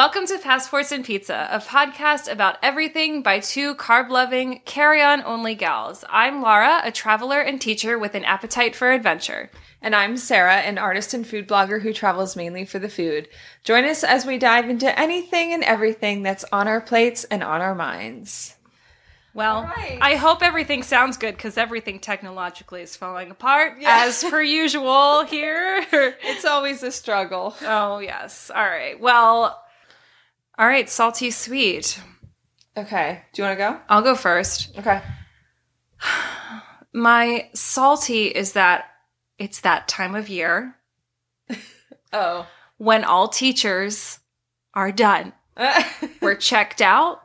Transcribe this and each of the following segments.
Welcome to Passports and Pizza, a podcast about everything by two carb loving, carry on only gals. I'm Laura, a traveler and teacher with an appetite for adventure. And I'm Sarah, an artist and food blogger who travels mainly for the food. Join us as we dive into anything and everything that's on our plates and on our minds. Well, right. I hope everything sounds good because everything technologically is falling apart as per usual here. It's always a struggle. oh, yes. All right. Well, all right, salty sweet. Okay. Do you want to go? I'll go first. Okay. My salty is that it's that time of year Oh. when all teachers are done. We're checked out.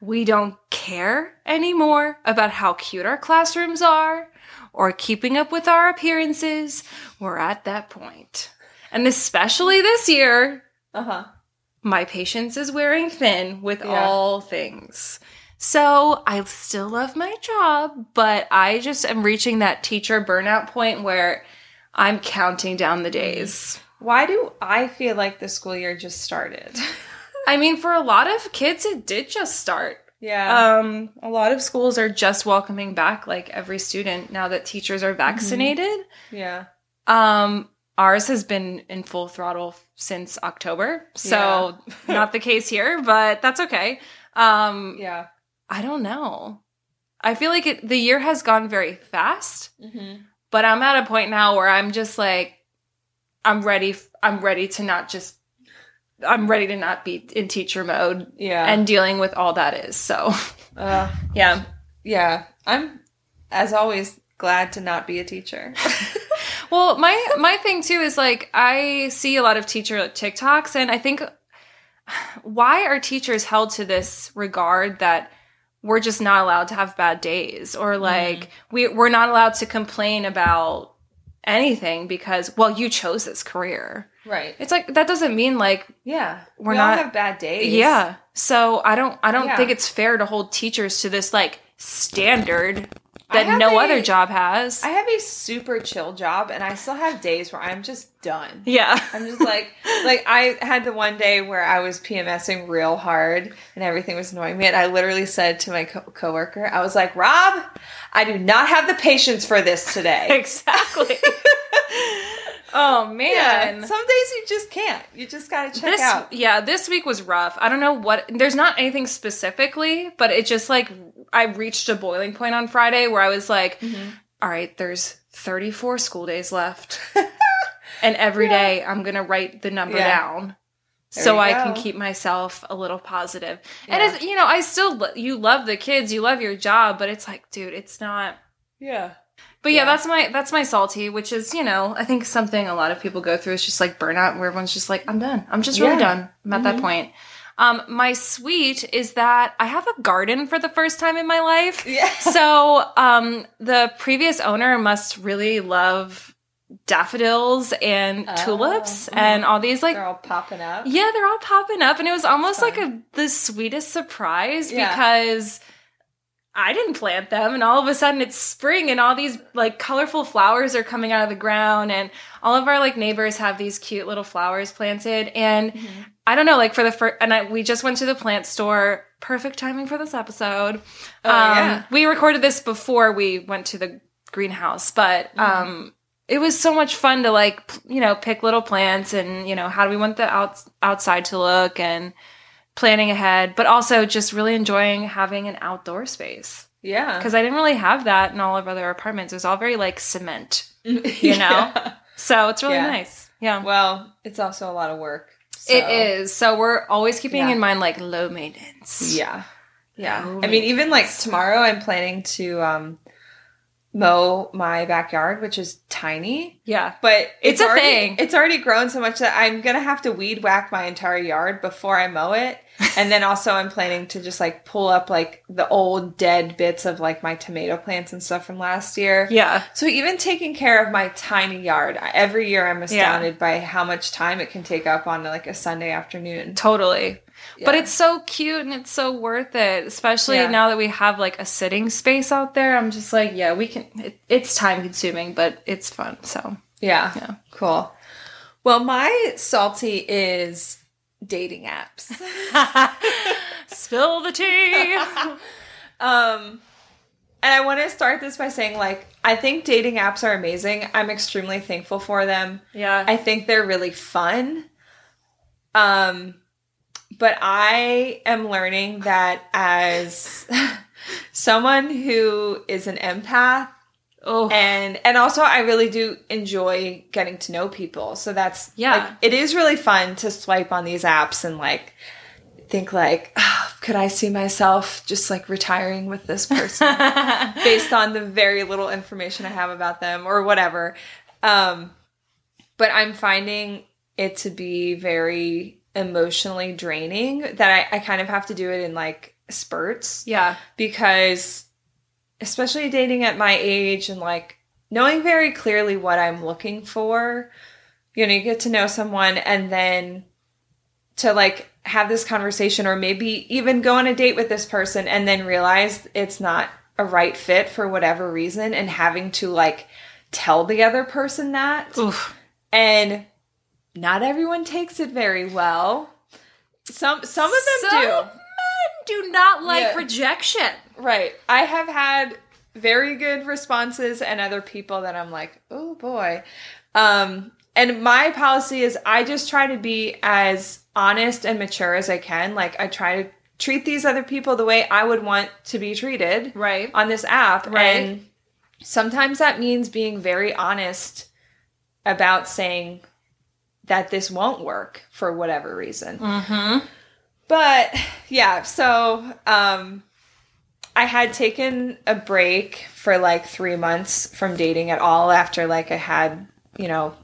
We don't care anymore about how cute our classrooms are or keeping up with our appearances. We're at that point. And especially this year, uh huh. My patience is wearing thin with Yeah. all things. So I still love my job, but I just am reaching that teacher burnout point where I'm counting down the days. Why do I feel like the school year just started? I mean, for a lot of kids, it did just start. yeah. Um, a lot of schools are just welcoming back like every student now that teachers are vaccinated. yeah. Um, ours has been in full throttle since October, so not the case here, but that's okay. Um, Yeah. I don't know. I feel like it, the year has gone very fast, Mm-hmm. but I'm at a point now where I'm just like, I'm ready. I'm ready to not just. I'm ready to not be in teacher mode Yeah. and dealing with all that is. So, uh, yeah. yeah. I'm, as always, glad to not be a teacher. Well, my my thing too is like I see a lot of teacher TikToks, and I think why are teachers held to this regard that we're just not allowed to have bad days, or mm-hmm. like we we're not allowed to complain about anything because well you chose this career. right. It's like that doesn't mean like Yeah. We're we not- have bad days. yeah. So I don't I don't Yeah. think it's fair to hold teachers to this like standard that no a- other job has. I have a super chill job and I still have days where I'm just done. yeah. I'm just like, like I had the one day where I was PMSing real hard and everything was annoying me. And I literally said to my co- coworker, I was like, Rob, I do not have the patience for this today. exactly. oh man. yeah, some days you just can't. You just gotta check this out. yeah, this week was rough. I don't know what there's not anything specifically, but it just like I reached a boiling point on Friday where I was like, Mm-hmm. "All right, there's 34 school days left. and every day I'm going to write the number Yeah. down. There so I can keep myself a little positive. And Yeah. it's you know, I still you love the kids, you love your job, but it's like, dude, it's not Yeah. But yeah, Yeah. that's my that's my salty, which is you know I think something a lot of people go through is just like burnout, where everyone's just like I'm done, I'm just really Yeah. done. I'm at that point. Um, my sweet is that I have a garden for the first time in my life. Yeah. So um, the previous owner must really love daffodils and Oh, tulips mhm. and all these like They're all popping up. yeah, they're all popping up, and it was almost Fun. like a the sweetest surprise Yeah. because I didn't plant them, and all of a sudden it's spring, and all these like colorful flowers are coming out of the ground, and all of our like neighbors have these cute little flowers planted, and I don't know, like for the first, and I, we just went to the plant store. Perfect timing for this episode. Oh, um, yeah. we recorded this before we went to the greenhouse, but Mm-hmm. um, it was so much fun to like you know pick little plants and you know how do we want the out- outside to look and planning ahead, but also just really enjoying having an outdoor space Yeah. because I didn't really have that in all of other apartments. It was all very like cement, you know? so it's really Yeah. nice. Yeah. Well, it's also a lot of work. so- It is. So we're always keeping Yeah. in mind like low maintenance. Yeah. Yeah. Low I mean, even like tomorrow, I'm planning to um, mow my backyard, which is tiny, Yeah. but It's a already, thing. It's already grown so much that I'm gonna have to weed whack my entire yard before I mow it. and then also, I'm planning to just like pull up like the old dead bits of like my tomato plants and stuff from last year. Yeah. So even taking care of my tiny yard, every year I'm astounded by how much time it can take up on like a Sunday afternoon. Totally. But it's so cute and it's so worth it, especially Yeah. now that we have like a sitting space out there. I'm just like, yeah, we can. It, it's time consuming, but it's fun. So Yeah. Yeah. Cool. Well, my salty is dating apps. Spill the tea. Um, and I want to start this by saying, like, I think dating apps are amazing. I'm extremely thankful for them. yeah. I think they're really fun. Um, but I am learning that as someone who is an empath, oh. and and also I really do enjoy getting to know people. So that's Yeah. like, it is really fun to swipe on these apps and like think like, "Ah, could I see myself just like retiring with this person? based on the very little information I have about them or whatever. Um, but I'm finding it to be very emotionally draining that I, I kind of have to do it in like spurts yeah. because, especially dating at my age and like knowing very clearly what I'm looking for, you know, you get to know someone and then to like have this conversation or maybe even go on a date with this person and then realize it's not a right fit for whatever reason and having to like tell the other person that Oof. and not everyone takes it very well some some of them Some do men do not like Yeah. rejection. Right. I have had very good responses and other people that I'm like, oh boy. Um, and my policy is I just try to be as honest and mature as I can. Like I try to treat these other people the way I would want to be treated Right. on this app. Right. And sometimes that means being very honest about saying that this won't work for whatever reason. Mm-hmm. But yeah, so um I had taken a break for like three months from dating at all after like I had, you know,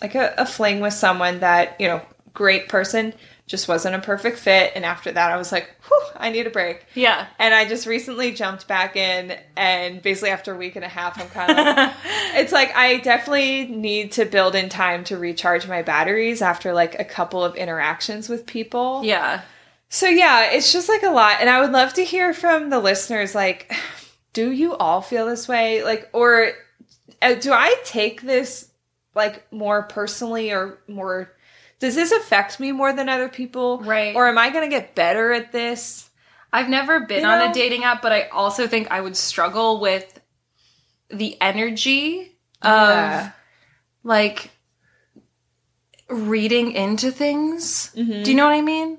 like a, a fling with someone that, you know, great person, just wasn't a perfect fit. And after that I was like, whew, I need a break. Yeah. And I just recently jumped back in and basically after a week and a half I'm kind of like it's like I definitely need to build in time to recharge my batteries after like a couple of interactions with people. yeah. So yeah, it's just like a lot and I would love to hear from the listeners like do you all feel this way like or uh, do I take this like more personally or more does this affect me more than other people? Right. Or am I going to get better at this? I've never been You on know? a dating app, but I also think I would struggle with the energy of like reading into things. Mhm. Do you know what I mean?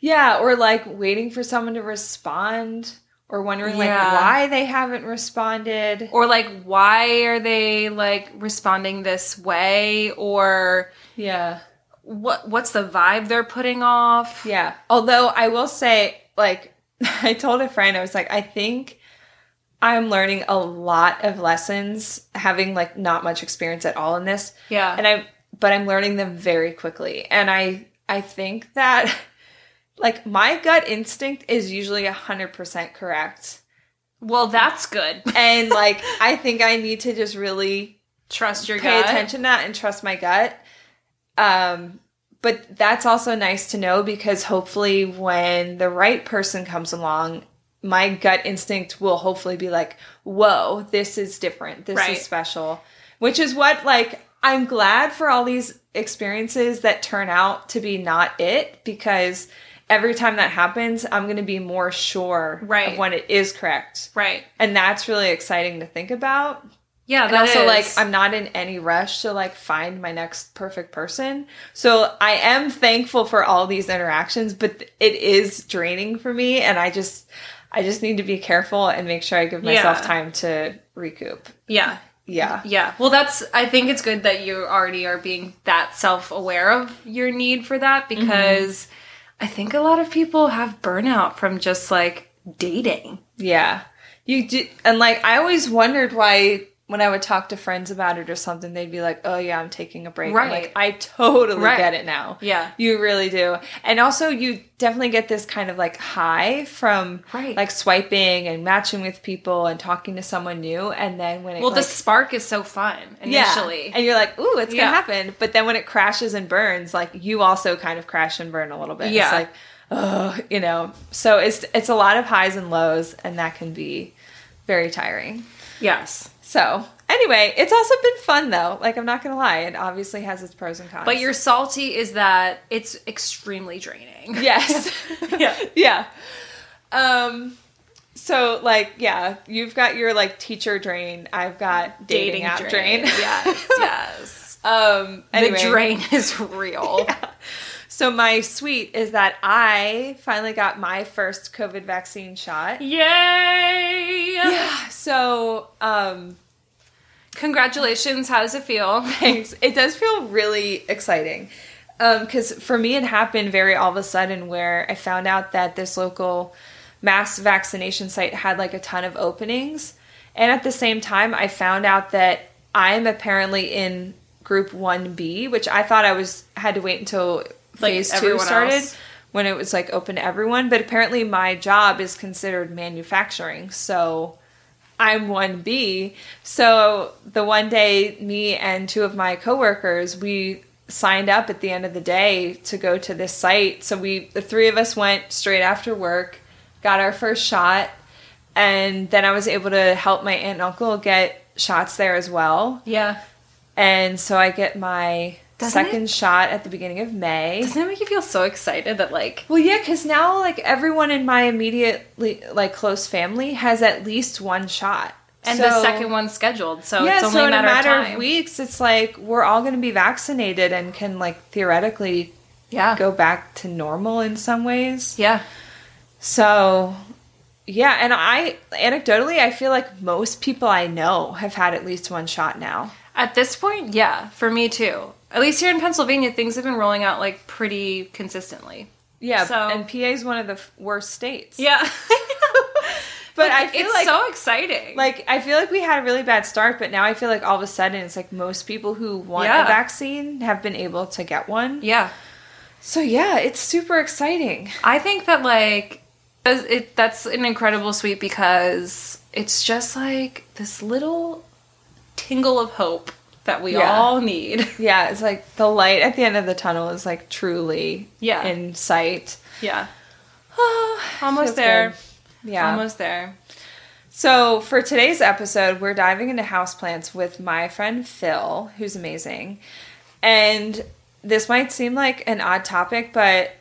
Yeah, or like waiting for someone to respond or wondering like Yeah. why they haven't responded. Or like why are they like responding this way or Yeah. What what's the vibe they're putting off? Yeah. Although I will say like I told a friend I was like I think I'm learning a lot of lessons having like not much experience at all in this Yeah. and I but I'm learning them very quickly and I I think that like my gut instinct is usually 100% correct. well, that's good. And like I think I need to just really Trust your pay gut. attention to that and trust my gut. Um, but that's also nice to know because hopefully when the right person comes along, my gut instinct will hopefully be like, whoa, this is different. This Right. is special. Which is what like I'm glad for all these experiences that turn out to be not it because every time that happens, I'm gonna be more sure Right. of when it is correct. Right. And that's really exciting to think about Yeah, and also is. like i'm not in any rush to like find my next perfect person so i am thankful for all these interactions but it is draining for me and i just i just need to be careful and make sure i give myself Yeah. time to recoup yeah. yeah Yeah. Well, that's, I think it's good that you already are being that self aware of your need for that mm-hmm. because I think a lot of people have burnout from just like dating. yeah you do and like i always wondered why when i would talk to friends about it or something they'd be like oh yeah i'm taking a break I'm Right. like i totally Right. get it now Yeah. You really do. And also you definitely get this kind of like high from Right. like swiping and matching with people and talking to someone new and then when it Well, like, the spark is so fun yeah. initially. and you're like, "Ooh, it's Yeah. going to happen." But then when it crashes and burns, like you also kind of crash and burn a little bit. Yeah. It's like, "Oh, you know." So it's it's a lot of highs and lows and that can be very tiring. yes. So, Anyway, it's also been fun though. Like I'm not gonna lie, it obviously has its pros and cons. But your salty is that it's extremely draining. yes, yeah. yeah. Um, so like yeah, you've got your like teacher drain. I've got dating, app drain. yes, yes. um, anyway. The drain is real. So my sweet is that I finally got my first COVID vaccine shot. Yay! Yeah. So um, Congratulations. How does it feel? Thanks. It does feel really exciting. Um, because for me, it happened very all of a sudden where I found out that this local mass vaccination site had like a ton of openings. And at the same time, I found out that I'm apparently in group 1B, which I thought I was had to wait until Like phase two started else. when it was like open to everyone. But apparently, my job is considered manufacturing. So I'm 1B. So the one day, me and two of my coworkers, we signed up at the end of the day to go to this site. So we, the three of us went straight after work, got our first shot, and then I was able to help my aunt and uncle get shots there as well. Yeah. And so I get my Doesn't second it- shot at the beginning of May. Doesn't it make you feel so excited that like Well, yeah, because now like everyone in my immediately like close family has at least one shot, and So- the second one's scheduled, so yeah, it's only so a in matter, a matter of time. weeks, it's like we're all going to be vaccinated and can like theoretically yeah. go back to normal in some ways. Yeah. So, yeah, and I anecdotally, I feel like most people I know have had at least one shot now. At this point, yeah, for me too. At least here in Pennsylvania, things have been rolling out like pretty consistently. Yeah, So- and PA is one of the f- worst states. Yeah. but I feel it's like so exciting. like I feel like we had a really bad start, but now I feel like all of a sudden it's like most people who want Yeah. a vaccine have been able to get one. yeah. So yeah, it's super exciting. I think that like it that's an incredible sweet because it's just like this little tingle of hope that we Yeah. all need. Yeah, it's like the light at the end of the tunnel is like truly Yeah. in sight. Yeah. Feels Almost there. good. Yeah. Almost there. So for today's episode, we're diving into houseplants with my friend Phil, who's amazing. And this might seem like an odd topic, but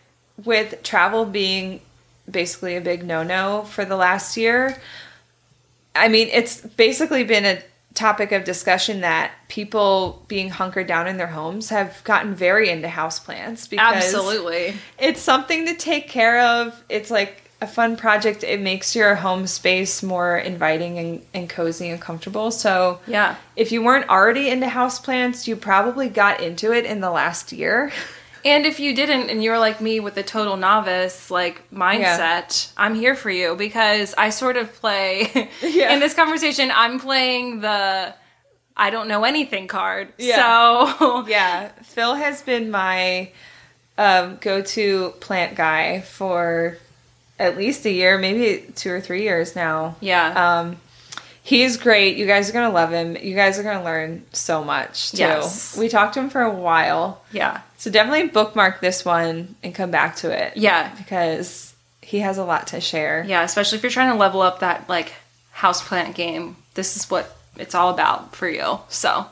with travel being basically a big no-no for the last year, I mean, it's basically been a topic of discussion that people being hunkered down in their homes have gotten very into houseplants because Absolutely. it's something to take care of. It's like a fun project. It makes your home space more inviting and, and cozy and comfortable. So Yeah. if you weren't already into houseplants, you probably got into it in the last year. And if you didn't and you're like me with the total novice like mindset, I'm here for you because I sort of play Yeah. in this conversation I'm playing the I don't know anything card. Yeah. So yeah, Phil has been my um, go-to plant guy for at least a year, maybe two or three years now. Yeah. Um, he's great. You guys are gonna love him. You guys are gonna learn so much too. Yes. We talked to him for a while, yeah. so definitely bookmark this one and come back to it. Yeah. because he has a lot to share. Yeah, especially if you're trying to level up that like houseplant game. This is what it's all about for you. So,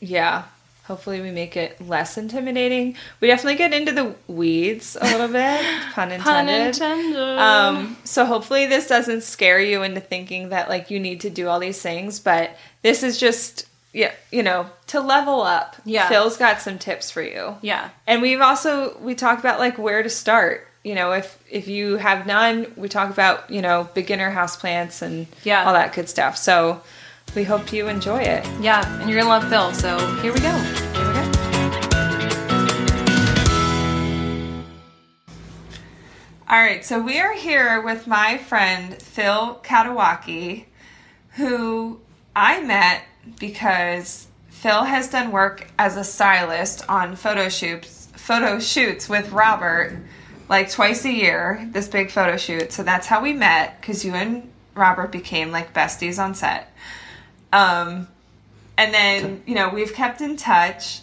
Yeah. Hopefully, we make it less intimidating. We definitely get into the weeds a little bit, pun intended. pun intended. Um, so hopefully this doesn't scare you into thinking that like you need to do all these things, but this is just yeah, you know, to level up. Yeah. Phil's got some tips for you. yeah. And we've also we talk about like where to start. You know, if if you have none, we talk about, you know, beginner houseplants and Yeah. all that good stuff. So we hope you enjoy it. Yeah, and you're going to love Phil. So, here we go. Here we go. All right, so we are here with my friend Phil Katawaki, who I met because Phil has done work as a stylist on photo shoots, photo shoots with Robert, like twice a year. This big photo shoot, so that's how we met. Because you and Robert became like besties on set. Um, and then you know we've kept in touch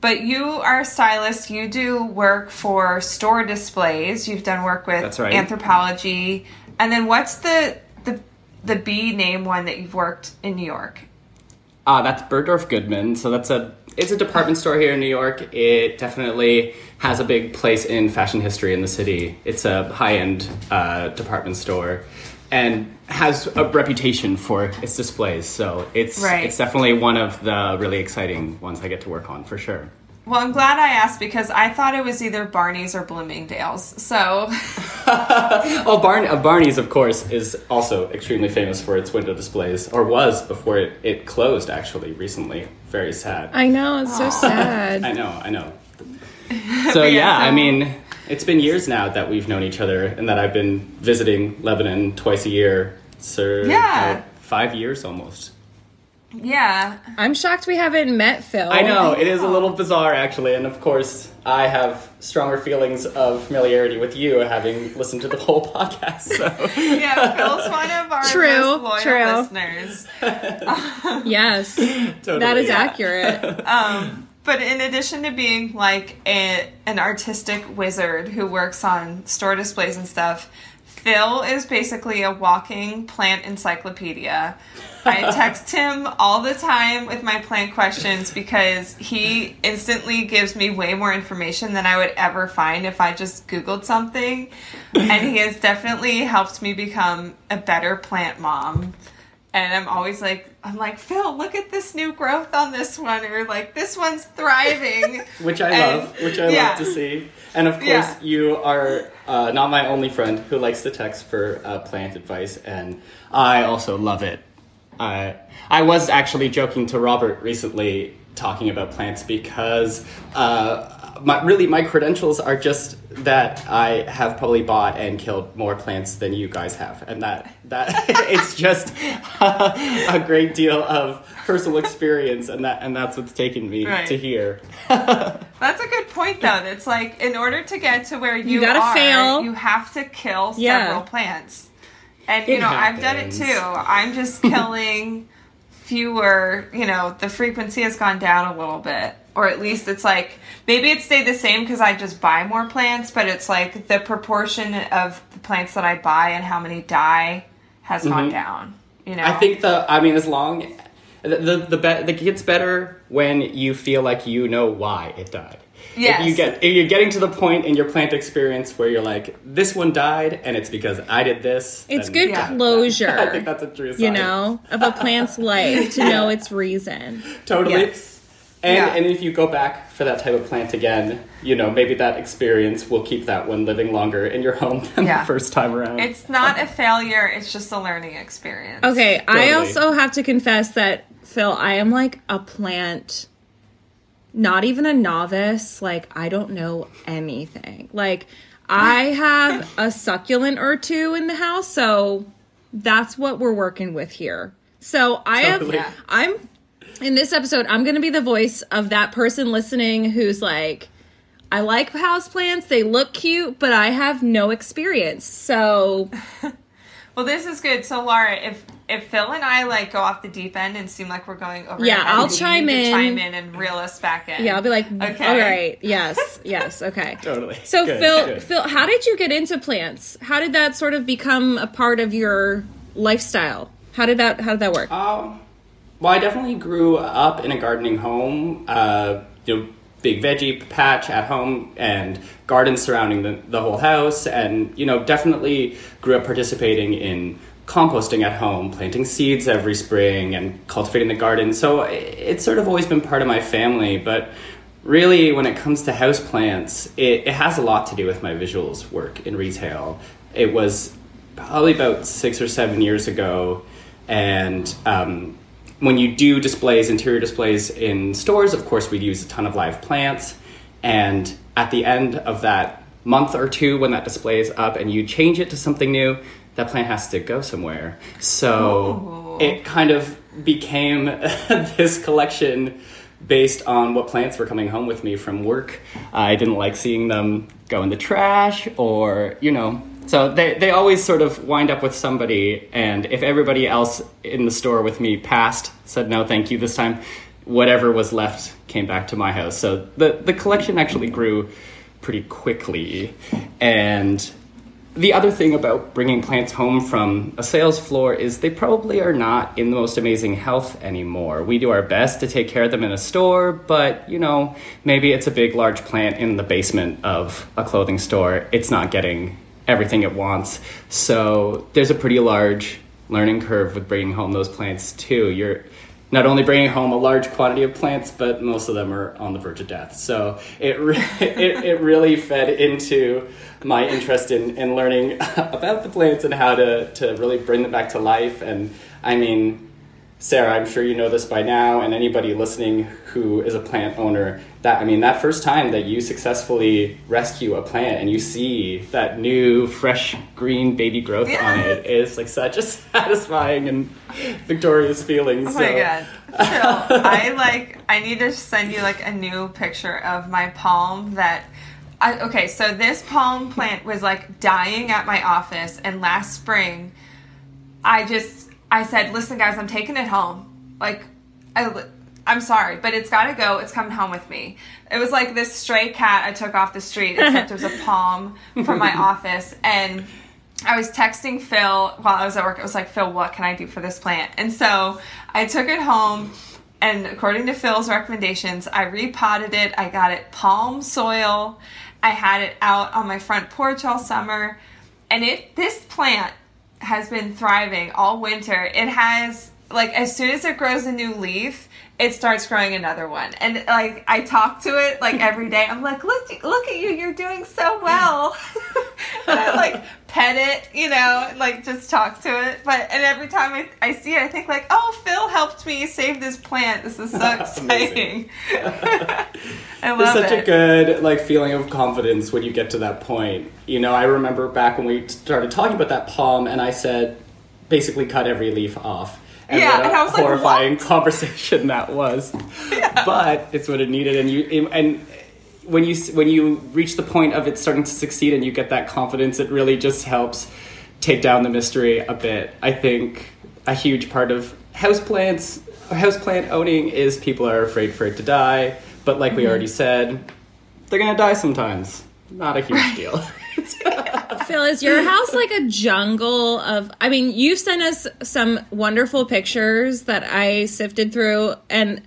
but you are a stylist you do work for store displays you've done work with right. Anthropologie and then what's the the the b name one that you've worked in new york Uh, that's Bergdorf Goodman. So that's a it's a department store here in New York. It definitely has a big place in fashion history in the city. It's a high end uh, department store and has a reputation for its displays. So it's Right. it's definitely one of the really exciting ones I get to work on for sure. Well, I'm glad I asked because I thought it was either Barney's or Bloomingdale's. So, Oh, Barney, uh, Barney's, of course, is also extremely famous for its window displays, or was before it, it closed, actually, recently. Very sad. I know it's so sad. I know, I know. So, yeah, I mean, it's been years now that we've known each other and that I've been visiting Lebanon twice a year. So, Yeah. uh, five years almost. yeah. I'm shocked we haven't met Phil. I know, it is a little bizarre, actually, and of course, I have stronger feelings of familiarity with you having listened to the whole podcast. So. Yeah, Phil's one of our True, most loyal true. listeners. Yes, Totally. that is Yeah. accurate. Um, but in addition to being like a, an artistic wizard who works on store displays and stuff, Phil is basically a walking plant encyclopedia. I text him all the time with my plant questions because he instantly gives me way more information than I would ever find if I just Googled something. And he has definitely helped me become a better plant mom. And I'm always like, I'm like, Phil, look at this new growth on this one, or like, this one's thriving. which I And- love, which I yeah. love to see. And of course, Yeah. you are uh, not my only friend who likes to text for uh, plant advice, and I also love it. I I was actually joking to Robert recently talking about plants because uh, my, really my credentials are just that I have probably bought and killed more plants than you guys have, and that that it's just a great deal of personal experience, and that and that's what's taken me Right. to here. That's a good point, though. It's like, in order to get to where you, gotta are, fail. you have to kill Yeah. several plants. And, you It know, I've done it too. I'm just killing fewer, you know, the frequency has gone down a little bit. Or at least it's like, maybe it stayed the same because I just buy more plants, but it's like the proportion of the plants that I buy and how many die has gone down. You know? Mm-hmm. I think the I mean as long the the the, be, the gets better when you feel like you know why it died. Yes. If you get if you're getting to the point in your plant experience where you're like this one died and it's because I did this. It's good that- closure. I think that's a true sign. you know, of a plant's life to know its reason. Totally. Yes. And Yeah. and if you go back for that type of plant again, you know, maybe that experience will keep that one living longer in your home than Yeah. the first time around. It's not a failure, it's just a learning experience. Okay, I also have to confess that Phil, I am like a plant not even a novice, like I don't know anything. Like I have a succulent or two in the house, so that's what we're working with here. So I Totally. have I'm in this episode, I'm going to be the voice of that person listening who's like I like houseplants, they look cute, but I have no experience. So Well, this is good. So, Laura, if if Phil and I like go off the deep end and seem like we're going over, Yeah, I'll chime to in. chime in and reel us back in. Yeah, I'll be like, Okay. all right, yes, yes, okay. Totally. So Good, Phil, good. Phil, how did you get into plants? How did that sort of become a part of your lifestyle? How did that how did that work? Um, well, I definitely grew up in a gardening home. Uh, you know, big veggie patch at home and gardens surrounding the, the whole house, and you know, definitely grew up participating in composting at home, planting seeds every spring, and cultivating the garden. So it's sort of always been part of my family, but. Really, when it comes to houseplants, it, it has a lot to do with my visuals work in retail. It was probably about six or seven years ago, and um, when you do displays, interior displays in stores, of course, we'd use a ton of live plants. And at the end of that month or two, when that display is up and you change it to something new, that plant has to go somewhere. So oh. it kind of became this collection based on what plants were coming home with me from work. I didn't like seeing them go in the trash or, you know, so they, they always sort of wind up with somebody, and if everybody else in the store with me passed, said no thank you this time, whatever was left came back to my house. So the, the collection actually grew pretty quickly. And the other thing about bringing plants home from a sales floor is they probably are not in the most amazing health anymore. We do our best to take care of them in a store, but you know, maybe it's a big, large plant in the basement of a clothing store. It's not getting everything it wants. So there's a pretty large learning curve with bringing home those plants too. You're not only bringing home a large quantity of plants, but most of them are on the verge of death. So it re- it, it really fed into my interest in, in learning about the plants and how to, to really bring them back to life. And I mean, Sarah, I'm sure you know this by now, and anybody listening who is a plant owner, that I mean, that first time that you successfully rescue a plant and you see that new, fresh, green baby growth Yeah. on it is like such a satisfying and victorious feeling. Oh my god. Phil, I like I need to send you like a new picture of my palm that I, okay, so this palm plant was like dying at my office and last spring I just I said, "Listen guys, I'm taking it home." Like I I'm sorry, but it's got to go. It's coming home with me. It was like this stray cat I took off the street, except it was a palm from my office and I was texting Phil while I was at work. I was like, Phil, what can I do for this plant? And so I took it home, and according to Phil's recommendations, I repotted it. I got it palm soil. I had it out on my front porch all summer, and it this plant has been thriving all winter. It has like as soon as it grows a new leaf, it starts growing another one. And like I talk to it like every day. I'm like, look, look at you, you're doing so well. and I like pet it, you know, like just talk to it. But and every time I, I see it, I think like, oh, Phil helped me save this plant. This is so exciting. I There's love such it. a good like feeling of confidence when you get to that point. You know, I remember back when we started talking about that palm, and I said, basically cut every leaf off. And Yeah, what a and I was like, horrifying what? conversation that was. But it's what it needed, and you and when you when you reach the point of it starting to succeed, and you get that confidence, it really just helps take down the mystery a bit. I think a huge part of houseplants houseplant owning is people are afraid for it to die. But like we Mm-hmm. already said, they're gonna die sometimes. Not a huge deal. Phil, is your house like a jungle of? I mean, you've sent us some wonderful pictures that I sifted through, and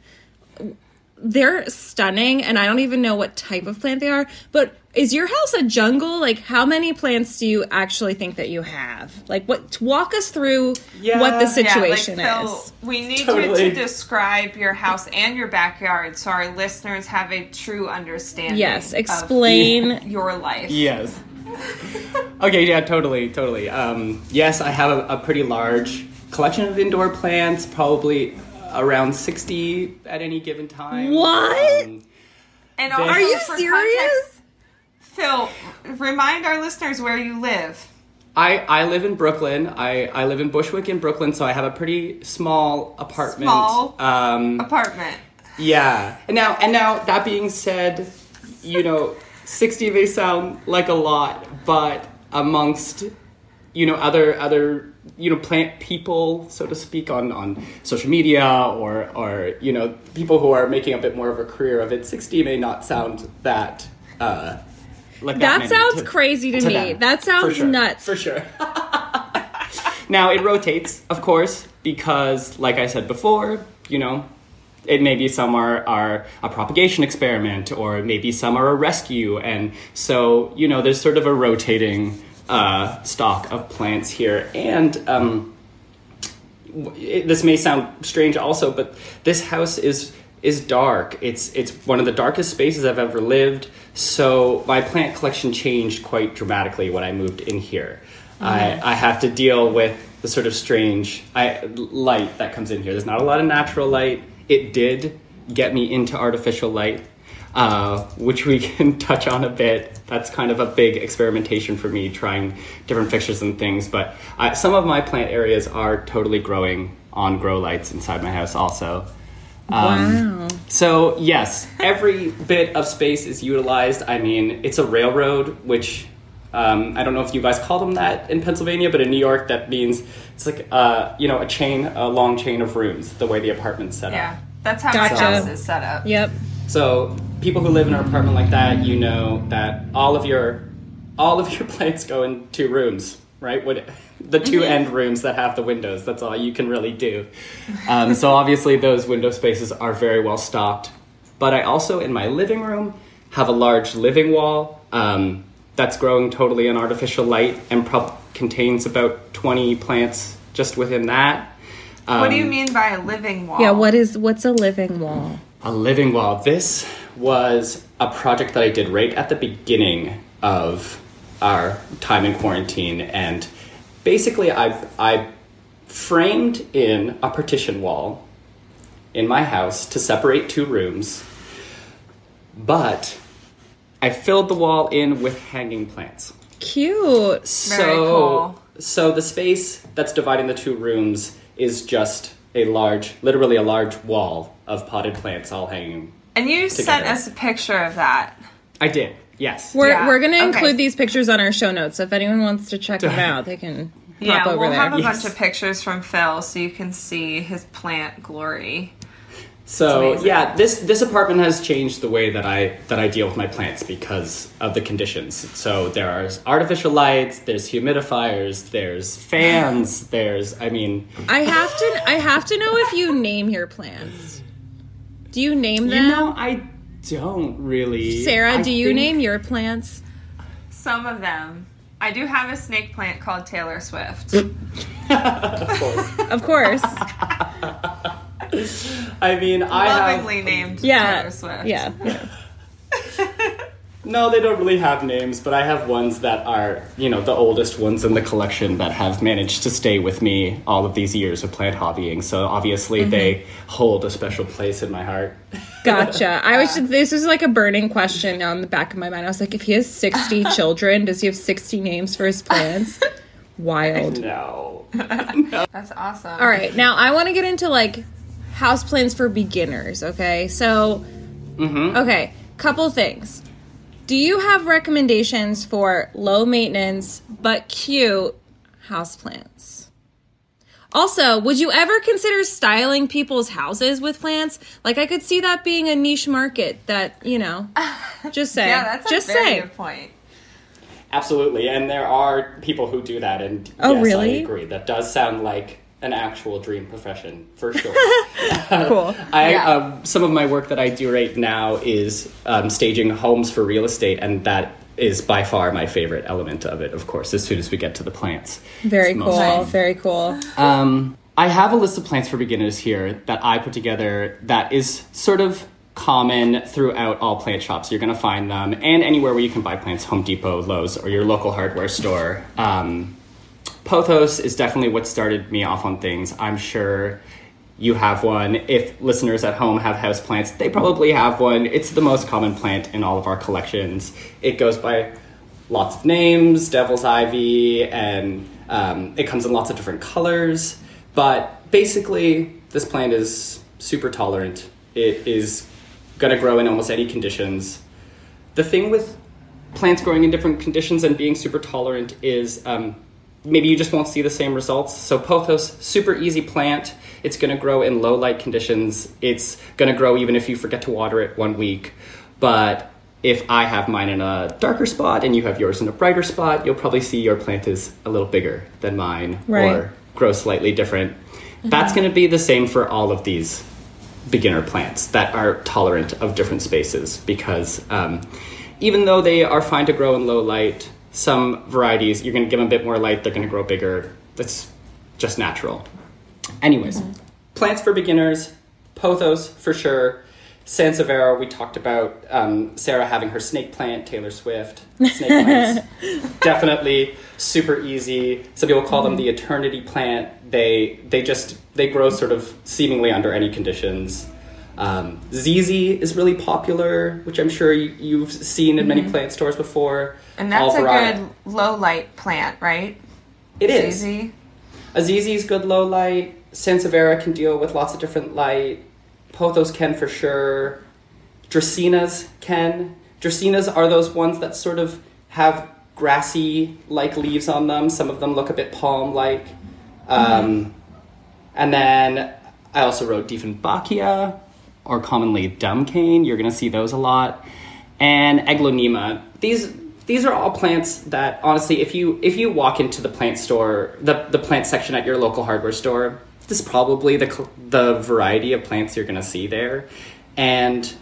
they're stunning. And I don't even know what type of plant they are. But is your house a jungle? Like, how many plants do you actually think that you have? Like, what? Walk us through what the Yeah. Yeah, like, situation Phil, is. We need you to describe your house and your backyard so our listeners have a true understanding. Yes, of explain. your life. yes. Okay, yeah, totally, totally. Um, yes, I have a, a pretty large collection of indoor plants, probably around 60 at any given time. What? Um, And Are you serious? context, Phil, remind our listeners where you live. I, I live in Brooklyn. I, I live in Bushwick in Brooklyn, so I have a pretty small apartment. Small. Um, Apartment. Yeah. And now and now that being said, you know, 60 may sound like a lot, but amongst you know other other you know plant people so to speak on on social media or or you know people who are making a bit more of a career of it 60 may not sound that uh like that, That sounds to- crazy to, to me. them. That For sounds sure. nuts. For sure. now it rotates, of course, because like I said before, you know, it maybe some are, are a propagation experiment or maybe some are a rescue. And so you know there's sort of a rotating uh, stock of plants here. And um, it, this may sound strange also but this house is is dark. It's it's one of the darkest spaces i've ever lived. So my plant collection changed quite dramatically when i moved in here. I, I have to deal with the sort of strange I, light that comes in here. There's not a lot of natural light it did get me into artificial light uh, which we can touch on a bit. That's kind of a big experimentation for me, trying different fixtures and things. But I, some of my plant areas are totally growing on grow lights inside my house, also. Um, Wow. So, yes, every bit of space is utilized. I mean, it's a railroad, which um, I don't know if you guys call them that in Pennsylvania, but in New York, that means it's like, uh, you know, a chain, a long chain of rooms, the way the apartment's set Yeah. up. Yeah, that's how Gotcha. my house is set up. Yep. So people who live in an apartment like that, you know that all of your all of your plants go in two rooms, right? What the 2 end rooms that have the windows. That's all you can really do. Um, so obviously those window spaces are very well stocked. But I also in my living room have a large living wall um, that's growing totally in artificial light and prob- contains about 20 plants just within that. What do you Um, mean by a living wall? Yeah, what is what's a living wall? A living wall. This was a project that I did right at the beginning of our time in quarantine, and basically, I I framed in a partition wall in my house to separate two rooms, but I filled the wall in with hanging plants. Cute. So, Very cool. so the space that's dividing the two rooms is just a large, literally a large wall of potted plants all hanging. And you sent us a picture of that. I did, yes. We're Yeah, we're gonna okay. include these pictures on our show notes. So if anyone wants to check them out, they can pop Yeah, over we'll there. have a Yes. bunch of pictures from Phil so you can see his plant glory. So yeah, this this apartment has changed the way that I that I deal with my plants because of the conditions. So there are artificial lights, there's humidifiers, there's fans, there's I mean, I have to I have to know if you name your plants. Do you name you them? know, I don't really. Sarah, I do you think- name your plants? Some of them. I do have a snake plant called Taylor Swift. of course. Of course. I mean, I have Lovingly named Yeah. Taylor Swift. Yeah. No, they don't really have names, but I have ones that are, you know, the oldest ones in the collection that have managed to stay with me all of these years of plant hobbying. So obviously mm-hmm. they hold a special place in my heart. Gotcha. I was this was like a burning question on the back of my mind. I was like, if he has sixty children, does he have sixty names for his plants? Wild. No. That's awesome. All right, now I want to get into like house plans for beginners. Okay, so mm-hmm. okay, couple things. Do you have recommendations for low maintenance but cute house plants? Also, would you ever consider styling people's houses with plants? Like, I could see that being a niche market. That you know, just say. Yeah, that's a just very saying. good point. Absolutely, and there are people who do that, and Oh, yes, really? I agree. That does sound like an actual dream profession for sure. Cool. I Yeah. um, some of my work that I do right now is um, staging homes for real estate, and that is by far my favorite element of it. Of course, as soon as we get to the plants, Very cool. fun. Very cool. Um, I have a list of plants for beginners here that I put together that is sort of common throughout all plant shops. You're going to find them and anywhere where you can buy plants Home Depot, Lowe's, or your local hardware store. Um, Pothos is definitely what started me off on things. I'm sure you have one. If listeners at home have houseplants, they probably have one. It's the most common plant in all of our collections. It goes by lots of names, devil's ivy, and um, it comes in lots of different colors. But basically, this plant is super tolerant. It is going to grow in almost any conditions. The thing with plants growing in different conditions and being super tolerant is um, maybe you just won't see the same results. So pothos, super easy plant. It's going to grow in low light conditions. It's going to grow even if you forget to water it one week. But if I have mine in a darker spot and you have yours in a brighter spot, you'll probably see your plant is a little bigger than mine Right. or grow slightly different. That's going to be the same for all of these beginner plants that are tolerant of different spaces because um, even though they are fine to grow in low light, some varieties you're going to give them a bit more light, they're going to grow bigger. That's just natural. Anyways, plants for beginners, pothos for sure. Sansevieria, we talked about um, Sarah having her snake plant, Taylor Swift. Snake plants, definitely super easy. Some people call them the eternity plant. They they just they grow sort of seemingly under any conditions. Um, ZZ is really popular, which I'm sure you, you've seen in many plant stores before. And that's a good low light plant, right? It is. Easy. Azizi's good low light. Sansevieria can deal with lots of different light. Pothos can for sure. Dracaenas can. Dracaenas are those ones that sort of have grassy like leaves on them. Some of them look a bit palm like. Um, and then I also wrote Dieffenbachia, or commonly dumb cane. You're going to see those a lot. And Aglaonema. These these are all plants that honestly, if you if you walk into the plant store, the the plant section at your local hardware store, this is probably the the variety of plants you're going to see there, and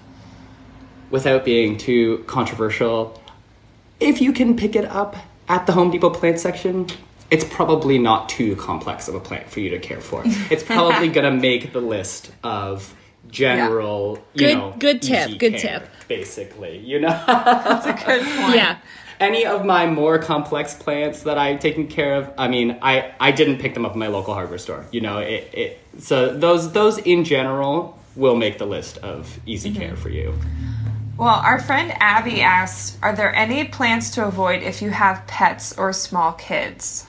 without being too controversial, if you can pick it up at the Home Depot plant section, it's probably not too complex of a plant for you to care for. It's probably going to make the list of general, you Good- know, good tip, good care, tip. Basically. You know, That's a good point. Yeah. any of my more complex plants that I've taken care of, I mean, I I didn't pick them up in my local hardware store. You know, it, it so those those in general will make the list of easy Mm-hmm. care for you. Well, our friend Abby asked, "Are there any plants to avoid if you have pets or small kids?"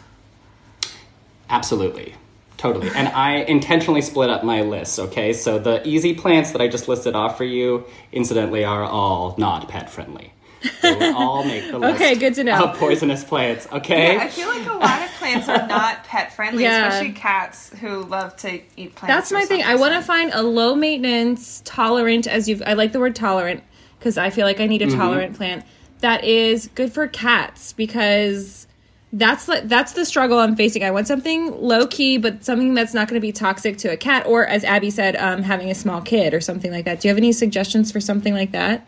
Absolutely. Totally. And I intentionally split up my list, okay? So the easy plants that I just listed off for you, incidentally, are all not pet friendly. They all make the list Okay, good to know. of poisonous plants, okay? I feel like a lot of plants are not pet friendly, Yeah. especially cats who love to eat plants. That's for my some thing. I want to reason. find a low maintenance, tolerant, as you've, I like the word tolerant because I feel like I need a mm-hmm. tolerant plant that is good for cats because that's like that's the struggle I'm facing. I want something low key, but something that's not going to be toxic to a cat, or as Abby said, um, having a small kid or something like that. Do you have any suggestions for something like that?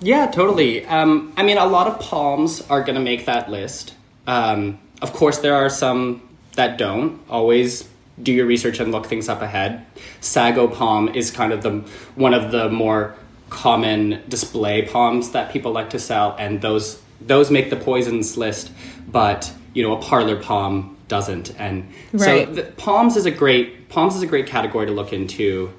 Yeah, totally. Um, I mean, a lot of palms are going to make that list. Um, of course, there are some that don't. Always do your research and look things up ahead. Sago palm is kind of the one of the more common display palms that people like to sell, and those those make the poisons list. But you know, a parlor palm doesn't, and Right. so the, palms is a great palms is a great category to look into.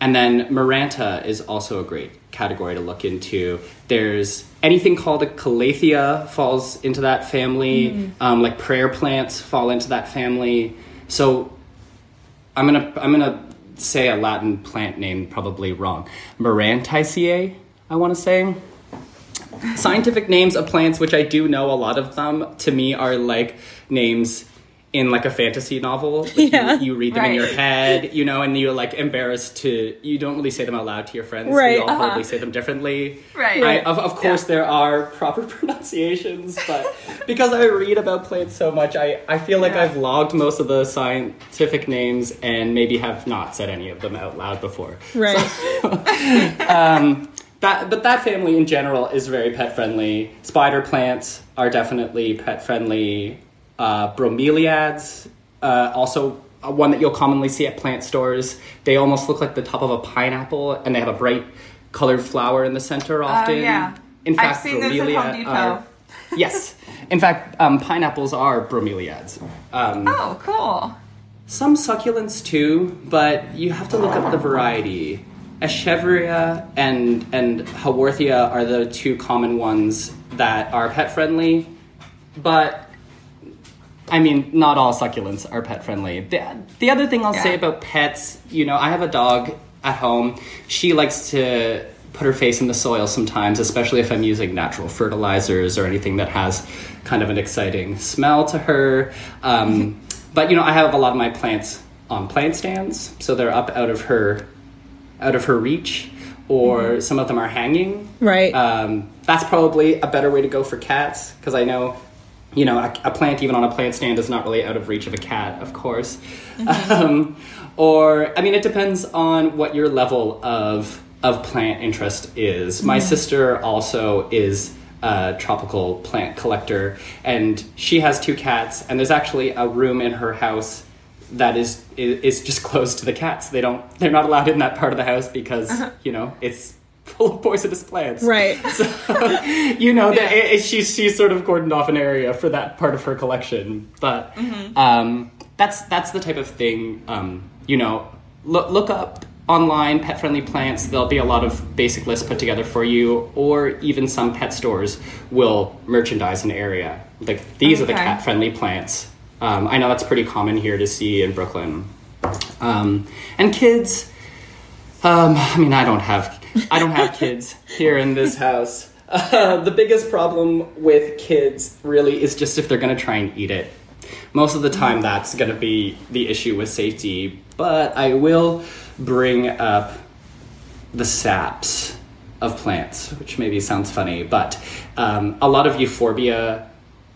And then Maranta is also a great category to look into. There's anything called a calathea falls into that family. Um, like prayer plants fall into that family. So I'm gonna I'm gonna say a Latin plant name probably wrong. Marantaceae, I want to say. Scientific names of plants, which I do know a lot of them, to me are like names in like a fantasy novel. Like, you- Yeah. you, read them in your head, you know, and you're like embarrassed to. You don't really say them out loud to your friends. Right, We all uh-huh. probably say them differently. Right. I, of, of course, there are proper pronunciations, but because I read about plants so much, I, I feel like Yeah. I've logged most of the scientific names and maybe have not said any of them out loud before. Right. That, but that family in general is very pet friendly. Spider plants are definitely pet friendly. Uh, bromeliads, uh, also uh, one that you'll commonly see at plant stores. They almost look like the top of a pineapple, and they have a bright colored flower in the center often. Oh, yeah. In I've fact, seen those at Home bromelia Depot. are- yes. In fact, um, pineapples are bromeliads. Um, Oh, cool. some succulents too, but you have to look up the variety. Echeveria and and Haworthia are the two common ones that are pet friendly, but I mean, not all succulents are pet friendly. The, the other thing I'll say about pets, you know, I have a dog at home. She likes to put her face in the soil sometimes, especially if I'm using natural fertilizers or anything that has kind of an exciting smell to her. Um, but you know, I have a lot of my plants on plant stands, so they're up out of her out of her reach, or some of them are hanging. Right. Um, that's probably a better way to go for cats because I know, you know, a, a plant even on a plant stand is not really out of reach of a cat, of course. Um, or I mean, it depends on what your level of of plant interest is. My sister also is a tropical plant collector, and she has two cats. And there's actually a room in her house that is is, just closed to the cats. They don't. They're not allowed in that part of the house because you know it's full of poisonous plants. Right. So, you know, that it, it- she's she's sort of cordoned off an area for that part of her collection. But um, that's that's the type of thing. Um, you know, look look up online pet friendly plants. There'll be a lot of basic lists put together for you, or even some pet stores will merchandise an area. Like these are the cat friendly plants. Um, I know that's pretty common here to see in Brooklyn. Um, and kids, um, I mean, I don't have, I don't have kids here in this house. Uh, the biggest problem with kids really is just if they're going to try and eat it. Most of the time, that's going to be the issue with safety. But I will bring up the saps of plants, which maybe sounds funny, but um, a lot of euphorbia,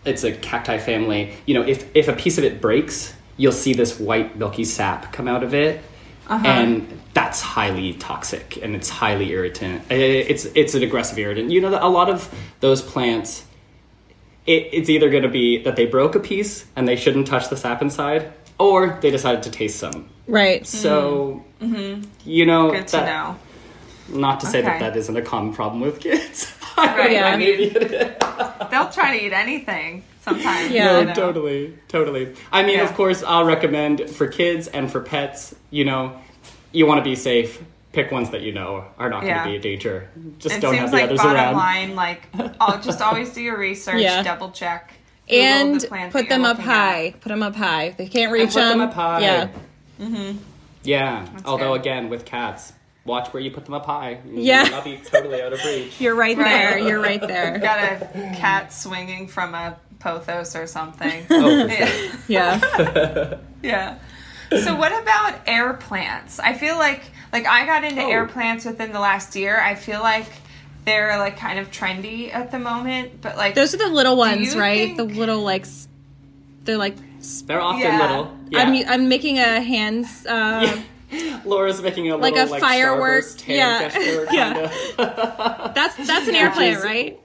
it's a cacti family. You know, if if a piece of it breaks, you'll see this white milky sap come out of it, uh-huh. and that's highly toxic and it's highly irritant. It's it's an aggressive irritant. You know, a lot of those plants. It, it's either going to be that they broke a piece and they shouldn't touch the sap inside, or they decided to taste some. Right. So, mm-hmm. Mm-hmm. you know, Good to that- know. not to say that that isn't a common problem with kids. Right. Yeah. I mean, Maybe it is. they'll try to eat anything sometimes. Yeah. No, totally, totally. I mean, Yeah. of course, I'll recommend for kids and for pets. You know, you want to be safe. Pick ones that you know are not going Yeah. to be a danger. Just It don't have the like others bottom around. line, like, oh, just always do your research, Yeah. double check, and the put them up looking at. high. Put them up high. They can't reach put them them. up high. Yeah. Mm-hmm. Yeah. Although good. again, with cats, watch where you put them up high. You Yeah. I'll be totally out of reach. You're right, Right. there. You're right there. Got a cat swinging from a pothos or something. Oh, yeah. sure. Yeah. yeah. So what about air plants? I feel like like I got into Oh. air plants within the last year. I feel like they're like kind of trendy at the moment, but like Those are the little ones, you right? The little like they're like s- They're often Yeah. little. Yeah. I'm I'm making a hands uh Laura's making a Like little a like firework- starburst yeah. Yeah. That's that's an air plant, right?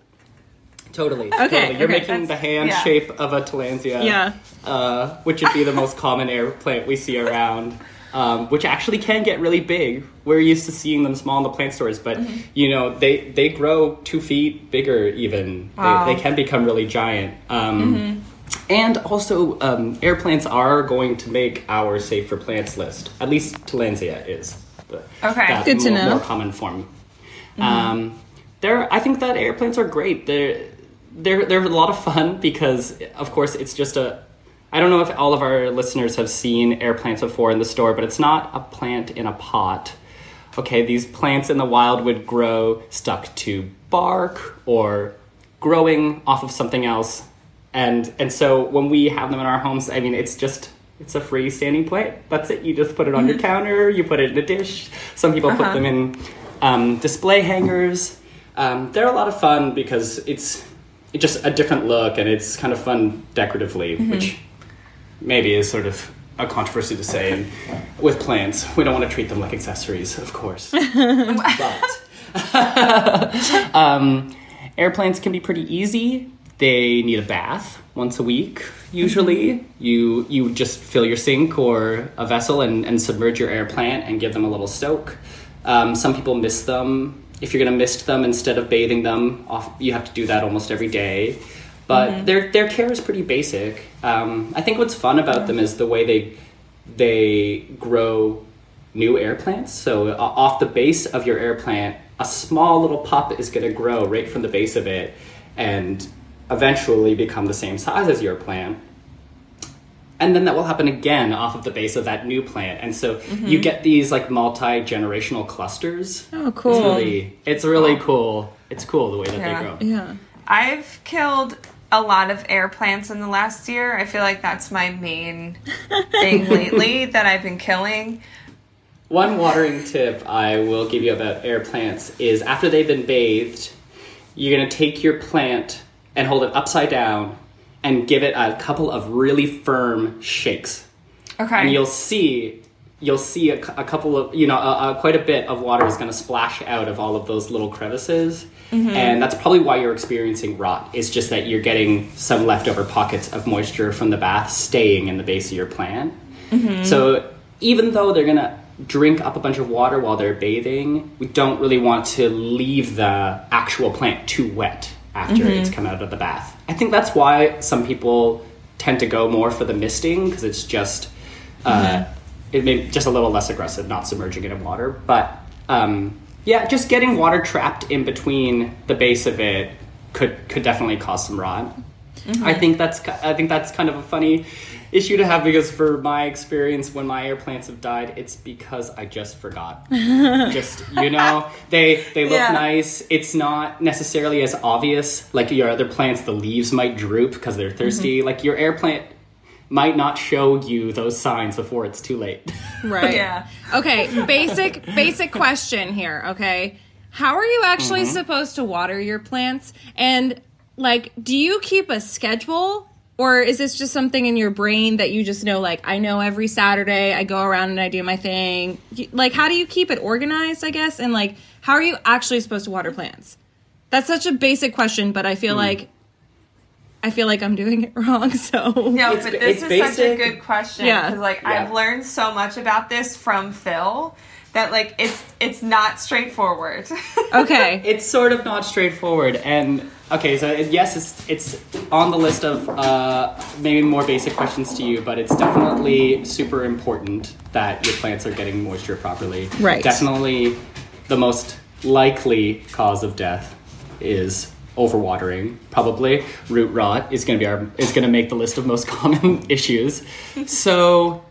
Totally. Okay, Totally. You're okay, making the hand yeah. shape of a Tillandsia. Yeah. Uh, which would be the most common air plant we see around. Um, which actually can get really big. We're used to seeing them small in the plant stores, but Mm-hmm. you know they they grow two feet bigger. Even Wow. Mm-hmm. they, they can become really giant. Um, And also, um, air plants are going to make our safe for plants list. At least Tillandsia is. The, Okay. that Good to more, know. more common form. Um, they're, I think that air plants are great. They're, they're, they're a lot of fun because, of course, it's just a. I don't know if all of our listeners have seen air plants before in the store, but it's not a plant in a pot. Okay, these plants in the wild would grow stuck to bark or growing off of something else. And and so when we have them in our homes, I mean, it's just it's a freestanding plant. That's it. You just put it on your counter. You put it in a dish. Some people put them in um, display hangers. Um, they're a lot of fun because it's it's just a different look and it's kind of fun decoratively, which maybe is sort of a controversy to say. And with plants, we don't want to treat them like accessories, of course. but um, air plants can be pretty easy. They need a bath once a week. Usually, you you just fill your sink or a vessel and, and submerge your air plant and give them a little soak. Um, some people mist them. If you're gonna mist them instead of bathing them, off, you have to do that almost every day. But their their care is pretty basic. Um, I think what's fun about them is the way they they grow new air plants. So off the base of your air plant, a small little pup is going to grow right from the base of it and eventually become the same size as your plant. And then that will happen again off of the base of that new plant. And so mm-hmm. you get these like multi-generational clusters. Oh, It's cool. really it's really cool. It's cool the way that Yeah. they grow. Yeah. I've killed a lot of air plants in the last year. I feel like that's my main thing lately that I've been killing. One watering tip I will give you about air plants is after they've been bathed, you're going to take your plant and hold it upside down and give it a couple of really firm shakes. Okay. And you'll see you'll see a, a couple of you know a, a, quite a bit of water is going to splash out of all of those little crevices. Mm-hmm. And that's probably why you're experiencing rot it's just that you're getting some leftover pockets of moisture from the bath staying in the base of your plant. Mm-hmm. So even though they're going to drink up a bunch of water while they're bathing we don't really want to leave the actual plant too wet after it's come out of the bath i think that's why some people tend to go more for the misting because it's just uh, it may just a little less aggressive, not submerging it in water. But um, yeah, just getting water trapped in between the base of it could could definitely cause some rot. I think that's I think that's kind of a funny issue to have because for my experience when my air plants have died, it's because I just forgot. just you know, they they look Yeah. nice. It's not necessarily as obvious like your other plants. The leaves might droop because they're thirsty. Like your air plant might not show you those signs before it's too late. Right. Yeah. Okay. Basic basic question here. Okay. how are you actually Mm-hmm. supposed to water your plants? And like, do you keep a schedule? Or is this just something in your brain that you just know, like, I know every Saturday I go around and I do my thing? Like, how do you keep it organized, I guess? And like, how are you actually supposed to water plants? That's such a basic question, but I feel hmm. like I feel like I'm doing it wrong. So No, It's but this it's is such a good question Yeah. because, like, Yeah. I've learned so much about this from Phil that, like, it's it's not straightforward. okay, It's sort of not straightforward, and okay, so yes, it's it's on the list of uh, maybe more basic questions to you, but it's definitely super important that your plants are getting moisture properly. Right. Definitely, the most likely cause of death is overwatering. Probably root rot is going to be our is going to make the list of most common issues. So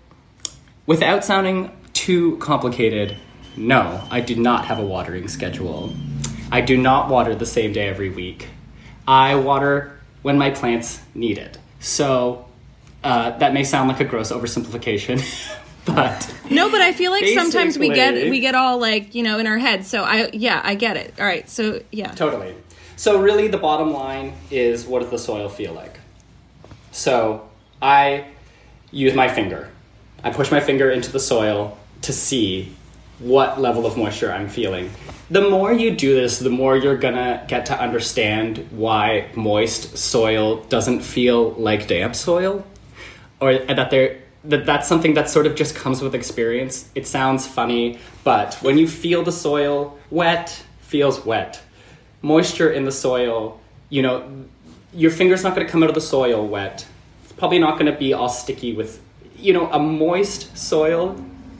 Without sounding too complicated, no, I do not have a watering schedule. I do not water the same day every week. I water when my plants need it. So uh, that may sound like a gross oversimplification, but no, but I feel like sometimes we get we get all like you know in our heads. So I yeah, I get it. All right, so yeah, Totally. So really, the bottom line is what does the soil feel like? So I use my finger. I push my finger into the soil to see what level of moisture I'm feeling. The more you do this, the more you're gonna get to understand why moist soil doesn't feel like damp soil, or that there that that's something that sort of just comes with experience. It sounds funny, but when you feel the soil wet, feels wet. Moisture in the soil, you know, your finger's not to come out of the soil wet. It's probably not to be all sticky with, you know, a moist soil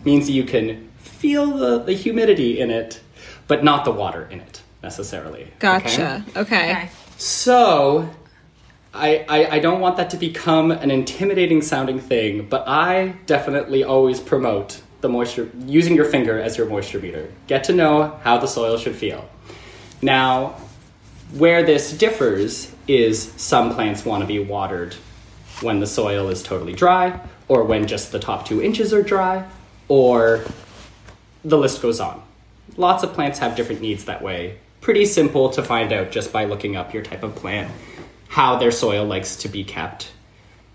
means you can feel the, the humidity in it, but not the water in it necessarily. okay? gotcha. Okay. Okay. So, I, I, I don't want that to become an intimidating sounding thing, but I definitely always promote the moisture, using your finger as your moisture meter. Get to know how the soil should feel. Now, where this differs is some plants want to be watered when the soil is totally dry, or when just the top two inches are dry, or the list goes on. Lots of plants have different needs that way. Pretty simple to find out just by looking up your type of plant, how their soil likes to be kept.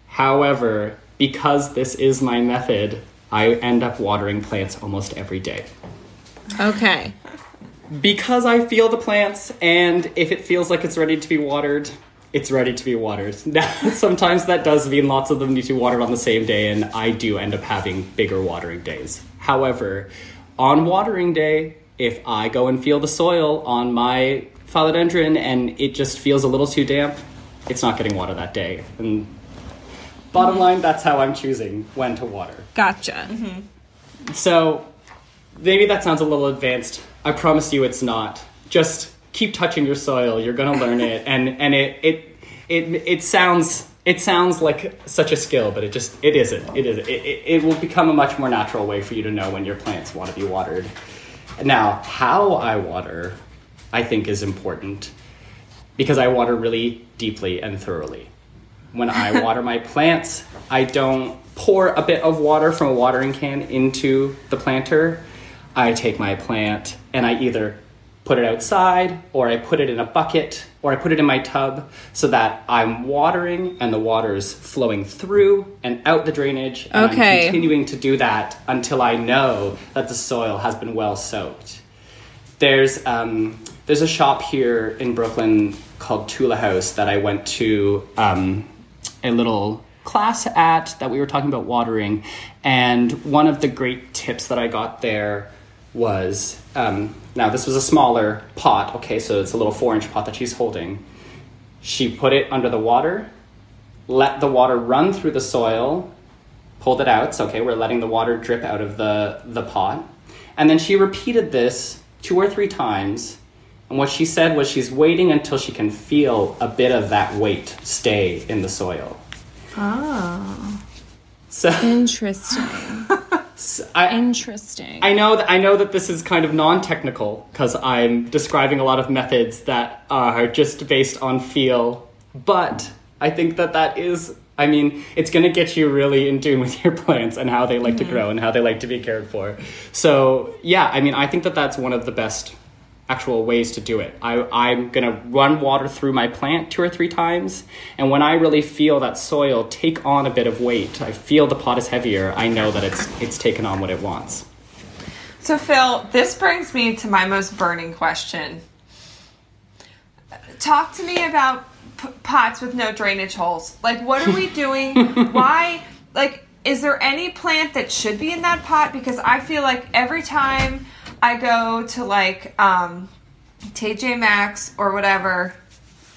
However, because this is my method, I end up watering plants almost every day. Okay. Because I feel the plants, and if it feels like it's ready to be watered, it's ready to be watered. Now, sometimes that does mean lots of them need to be watered on the same day, and I do end up having bigger watering days. However, on watering day, if I go and feel the soil on my philodendron and it just feels a little too damp, it's not getting water that day. And bottom mm-hmm. line, that's how I'm choosing when to water. Gotcha. Mm-hmm. So maybe that sounds a little advanced. I promise you it's not. Just keep touching your soil. You're gonna learn it, and and it it it it sounds it sounds like such a skill, but it just it isn't. It isn't. It, it, it will become a much more natural way for you to know when your plants want to be watered. Now, how I water, I think, is important because I water really deeply and thoroughly. When I water my plants, I don't pour a bit of water from a watering can into the planter. I take my plant and I either put it outside or I put it in a bucket or I put it in my tub so that I'm watering and the water is flowing through and out the drainage. And Okay. I'm continuing to do that until I know that the soil has been well soaked. There's um, there's a shop here in Brooklyn called Tula House that I went to um, a little class at that we were talking about watering, and one of the great tips that I got there was um, now this was a smaller pot. Okay, so it's a little four inch pot that she's holding. She put it under the water, let the water run through the soil, pulled it out. So okay, we're letting the water drip out of the the pot, and then she repeated this two or three times. And what she said was she's waiting until she can feel a bit of that weight stay in the soil. Oh. So Interesting. I, Interesting. I know that I know that this is kind of non-technical because I'm describing a lot of methods that uh, are just based on feel, but I think that that is I mean, it's going to get you really in tune with your plants and how they like to mm-hmm. grow and how they like to be cared for. So, yeah, I mean, I think that that's one of the best actual ways to do it. I, I'm gonna run water through my plant two or three times, and when I really feel that soil take on a bit of weight, I feel the pot is heavier. I know that it's it's taken on what it wants. So, Phil, this brings me to my most burning question. Talk to me about p- pots with no drainage holes. Like, what are we doing? Why? Like, is there any plant that should be in that pot? Because I feel like every time I go to like um, TJ Maxx or whatever,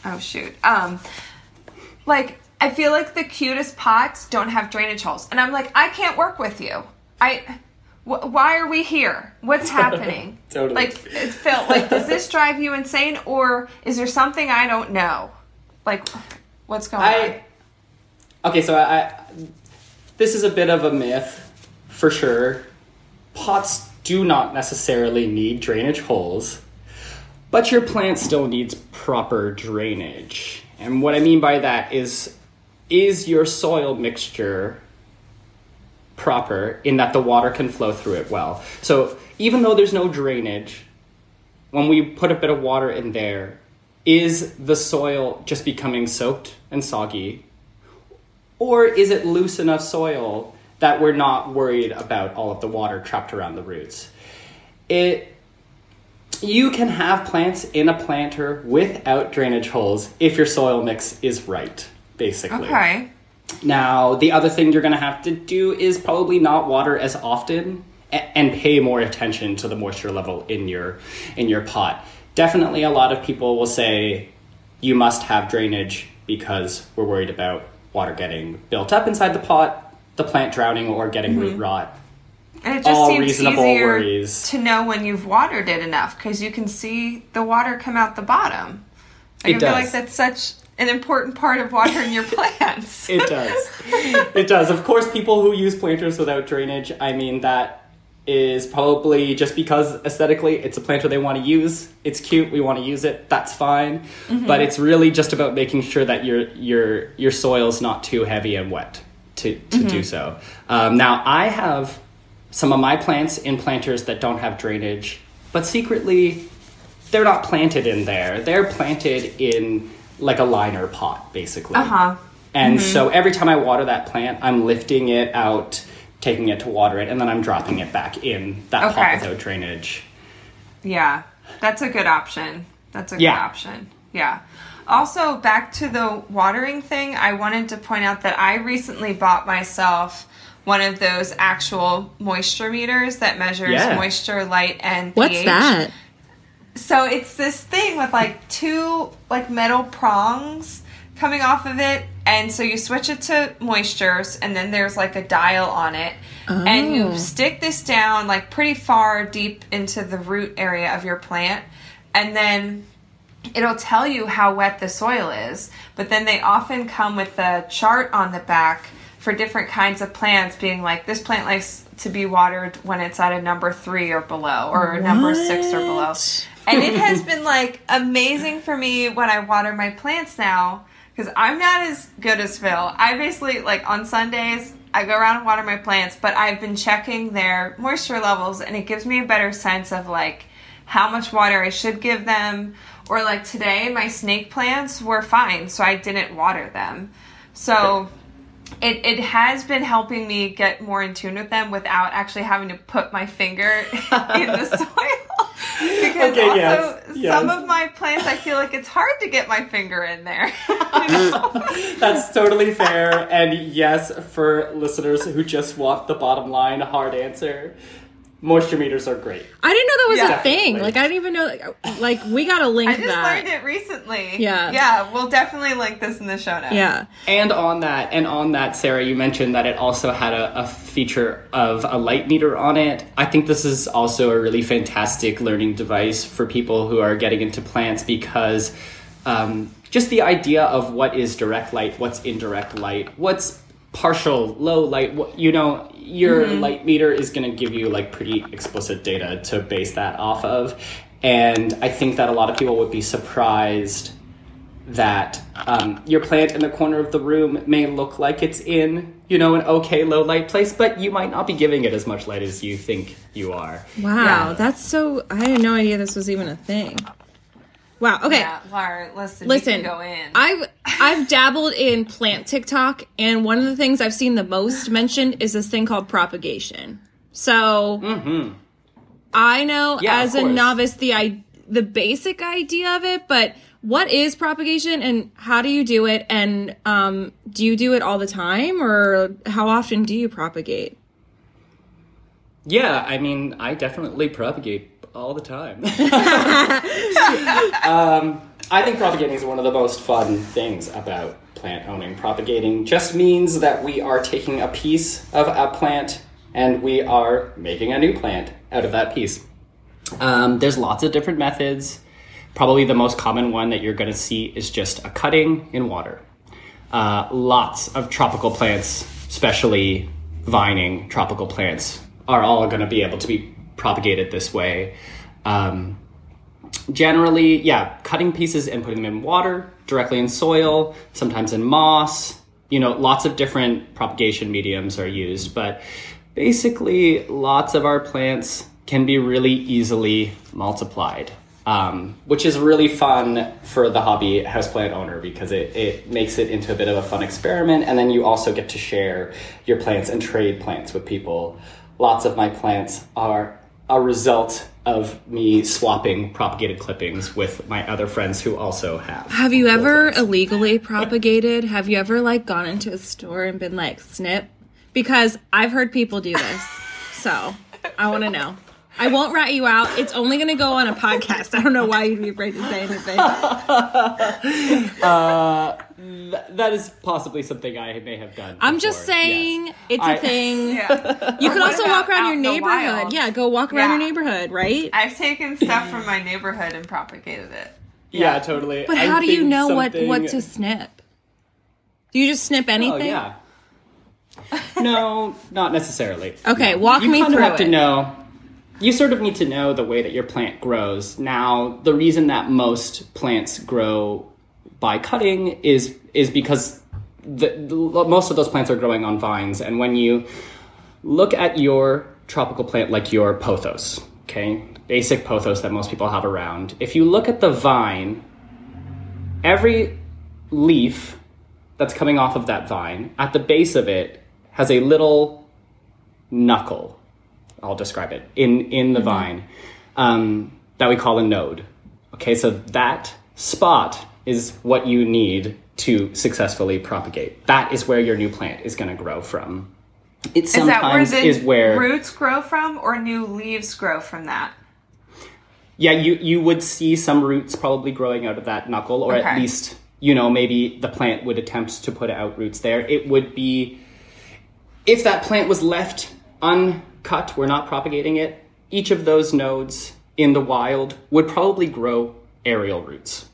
oh shoot, um, like I feel like the cutest pots don't have drainage holes, and I'm like, I can't work with you. I Wh- why are we here? What's happening? Totally. Like, it felt like, does this drive you insane, or is there something I don't know? Like, what's going on? Okay, so I, I this is a bit of a myth for sure. Pots do not necessarily need drainage holes, but your plant still needs proper drainage. And what I mean by that is is your soil mixture proper in that the water can flow through it well. So even though there's no drainage, when we put a bit of water in there, is the soil just becoming soaked and soggy? Or is it loose enough soil that we're not worried about all of the water trapped around the roots? It you can have plants in a planter without drainage holes if your soil mix is right, basically. okay. Now, the other thing you're going to have to do is probably not water as often and pay more attention to the moisture level in your in your pot. Definitely a lot of people will say you must have drainage because we're worried about water getting built up inside the pot, the plant drowning or getting root mm-hmm. rot. And it just all seems reasonable easier worries. to know when you've watered it enough because you can see the water come out the bottom. Like, It I feel does. like that's such an important part of watering your plants. It does. it does. Of course, people who use planters without drainage, I mean, that is probably just because aesthetically it's a planter they want to use. It's cute, we want to use it. That's fine. But mm-hmm. it's really just about making sure that your your your soil's not too heavy and wet to to do so. Um, now, I have some of my plants in planters that don't have drainage, but secretly they're not planted in there. They're planted in like a liner pot, basically. Uh huh. And so every time I water that plant, I'm lifting it out, taking it to water it, and then I'm dropping it back in that Okay. pot without drainage. Yeah, that's a good option. That's a good Yeah. option. Yeah. Also, back to the watering thing, I wanted to point out that I recently bought myself one of those actual moisture meters that measures Yeah. moisture, light, and pH. What's that? So it's this thing with like two like metal prongs coming off of it, and so you switch it to moistures, and then there's like a dial on it, and Oh. you stick this down like pretty far deep into the root area of your plant, and then it'll tell you how wet the soil is. But then they often come with a chart on the back for different kinds of plants, being like this plant likes to be watered when it's at a number three or below, or a number six or below. And it has been like amazing for me when I water my plants now because I'm not as good as Phil. I basically like on Sundays I go around and water my plants, but I've been checking their moisture levels and it gives me a better sense of like how much water I should give them. Or like today, my snake plants were fine, so I didn't water them. So it, it has been helping me get more in tune with them without actually having to put my finger in the soil. Because Okay, also yes, yes. some of my plants I feel like it's hard to get my finger in there. That's totally fair. And yes, for listeners who just want the bottom line hard answer, moisture meters are great. I didn't know that was Yeah. a thing. Definitely. Like I didn't even know. Like, like we got to link I just that. learned it recently. Yeah. Yeah, we'll definitely link this in the show notes. Yeah. And on that, and on that, Sarah, you mentioned that it also had a, a feature of a light meter on it. I think this is also a really fantastic learning device for people who are getting into plants because um, just the idea of what is direct light, what's indirect light, what's partial low light, what, you know, your light meter is going to give you like pretty explicit data to base that off of. And I think that a lot of people would be surprised that um, your plant in the corner of the room may look like it's in, you know, an okay low light place, but you might not be giving it as much light as you think you are. Wow, Yeah. that's so. I had no idea this was even a thing. Wow. Okay. Yeah, Laura, listen, Listen, go in. I've I've dabbled in plant TikTok, and one of the things I've seen the most mentioned is this thing called propagation. So I know Mm-hmm. Yeah, as a novice the I, the basic idea of it, but what is propagation and how do you do it? And um, do you do it all the time, or how often do you propagate? Yeah, I mean, I definitely propagate all the time. um, I think propagating is one of the most fun things about plant owning. Propagating just means that we are taking a piece of a plant and we are making a new plant out of that piece. Um, there's lots of different methods. Probably the most common one that you're going to see is just a cutting in water. Uh, lots of tropical plants, especially vining tropical plants, are all going to be able to be propagated this way. Um, generally, yeah, cutting pieces and putting them in water, directly in soil, sometimes in moss. You know, lots of different propagation mediums are used, but basically, lots of our plants can be really easily multiplied. Um, which is really fun for the hobby houseplant owner because it, it makes it into a bit of a fun experiment and then you also get to share your plants and trade plants with people. Lots of my plants are a result of me swapping propagated clippings with my other friends who also have. Have you ever illegally propagated? Have you ever like gone into a store and been like snip? Because I've heard people do this. So I want to know. I won't rat you out. It's only going to go on a podcast. I don't know why you'd be afraid to say anything. Uh, th- that is possibly something I may have done. I'm just before, yes. saying it's I- a thing. yeah. You could also walk around your neighborhood. Yeah, go walk around your neighborhood, right? I've taken stuff from my neighborhood and propagated it. Yeah, totally. But I how do you know what something- what to snip? Do you just snip Oh anything? yeah. no, not necessarily. Okay, No. walk you me kind through of have it. to know. You sort of need to know the way that your plant grows. Now, the reason that most plants grow by cutting is is because the, the, most of those plants are growing on vines, and when you look at your tropical plant like your pothos, okay, basic pothos that most people have around, if you look at the vine, every leaf that's coming off of that vine, at the base of it has a little knuckle. I'll describe it in in the vine um, that we call a node. Okay, so that spot is what you need to successfully propagate. That is where your new plant is going to grow from. It Is that where sometimes the is where roots grow from, or new leaves grow from that? Yeah, you you would see some roots probably growing out of that knuckle, or at least you know maybe the plant would attempt to put out roots there. It would be if that plant was left uncut, we're not propagating it. Each of those nodes in the wild would probably grow aerial roots.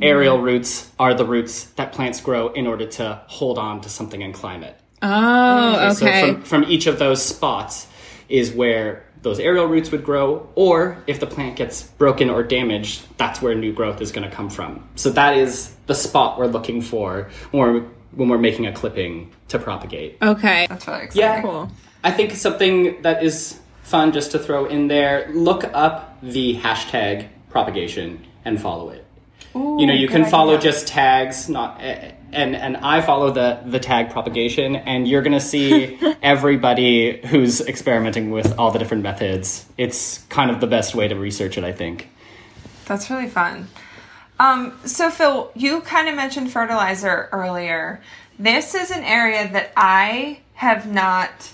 Aerial hmm. roots are the roots that plants grow in order to hold on to something and climb it. Oh, So okay. from, from each of those spots is where those aerial roots would grow, or if the plant gets broken or damaged, that's where new growth is going to come from. So that is the spot we're looking for when we're, when we're making a clipping to propagate. okay. That's really exciting. Yeah, Cool. I think something that is fun just to throw in there. Look up the hashtag propagation and follow it. you know, you can follow idea. just tags, not and and I follow the the tag propagation, and you're gonna see everybody who's experimenting with all the different methods. It's kind of the best way to research it, I think. That's really fun. Um, so Phil, you kind of mentioned fertilizer earlier. This is an area that I have not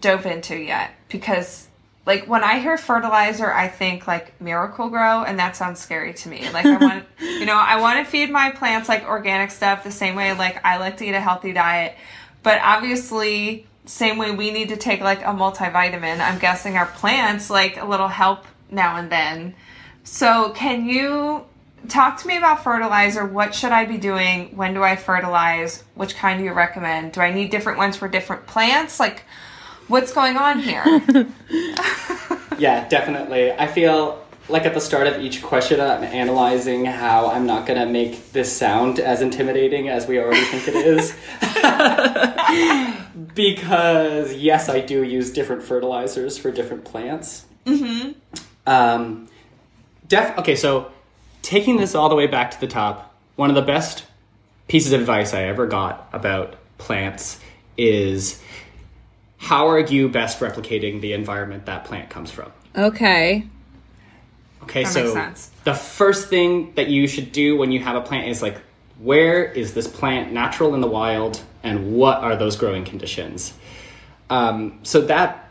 dove into yet because like when I hear fertilizer, I think like Miracle-Gro, and that sounds scary to me. Like I want, you know, I want to feed my plants like organic stuff the same way like I like to eat a healthy diet, but obviously same way we need to take like a multivitamin. I'm guessing our plants like a little help now and then. So can you talk to me about fertilizer? What should I be doing? When do I fertilize? Which kind do you recommend? Do I need different ones for different plants? Like, what's going on here? Yeah, definitely. I feel like at the start of each question, I'm analyzing how I'm not gonna make this sound as intimidating as we already think it is. because yes, I do use different fertilizers for different plants. Mm-hmm. Um, def- okay, so taking this all the way back to the top, one of the best pieces of advice I ever got about plants is how are you best replicating the environment that plant comes from? Okay. Okay, That so makes sense. the first thing that you should do when you have a plant is like, where is this plant natural in the wild, and what are those growing conditions? Um, so that,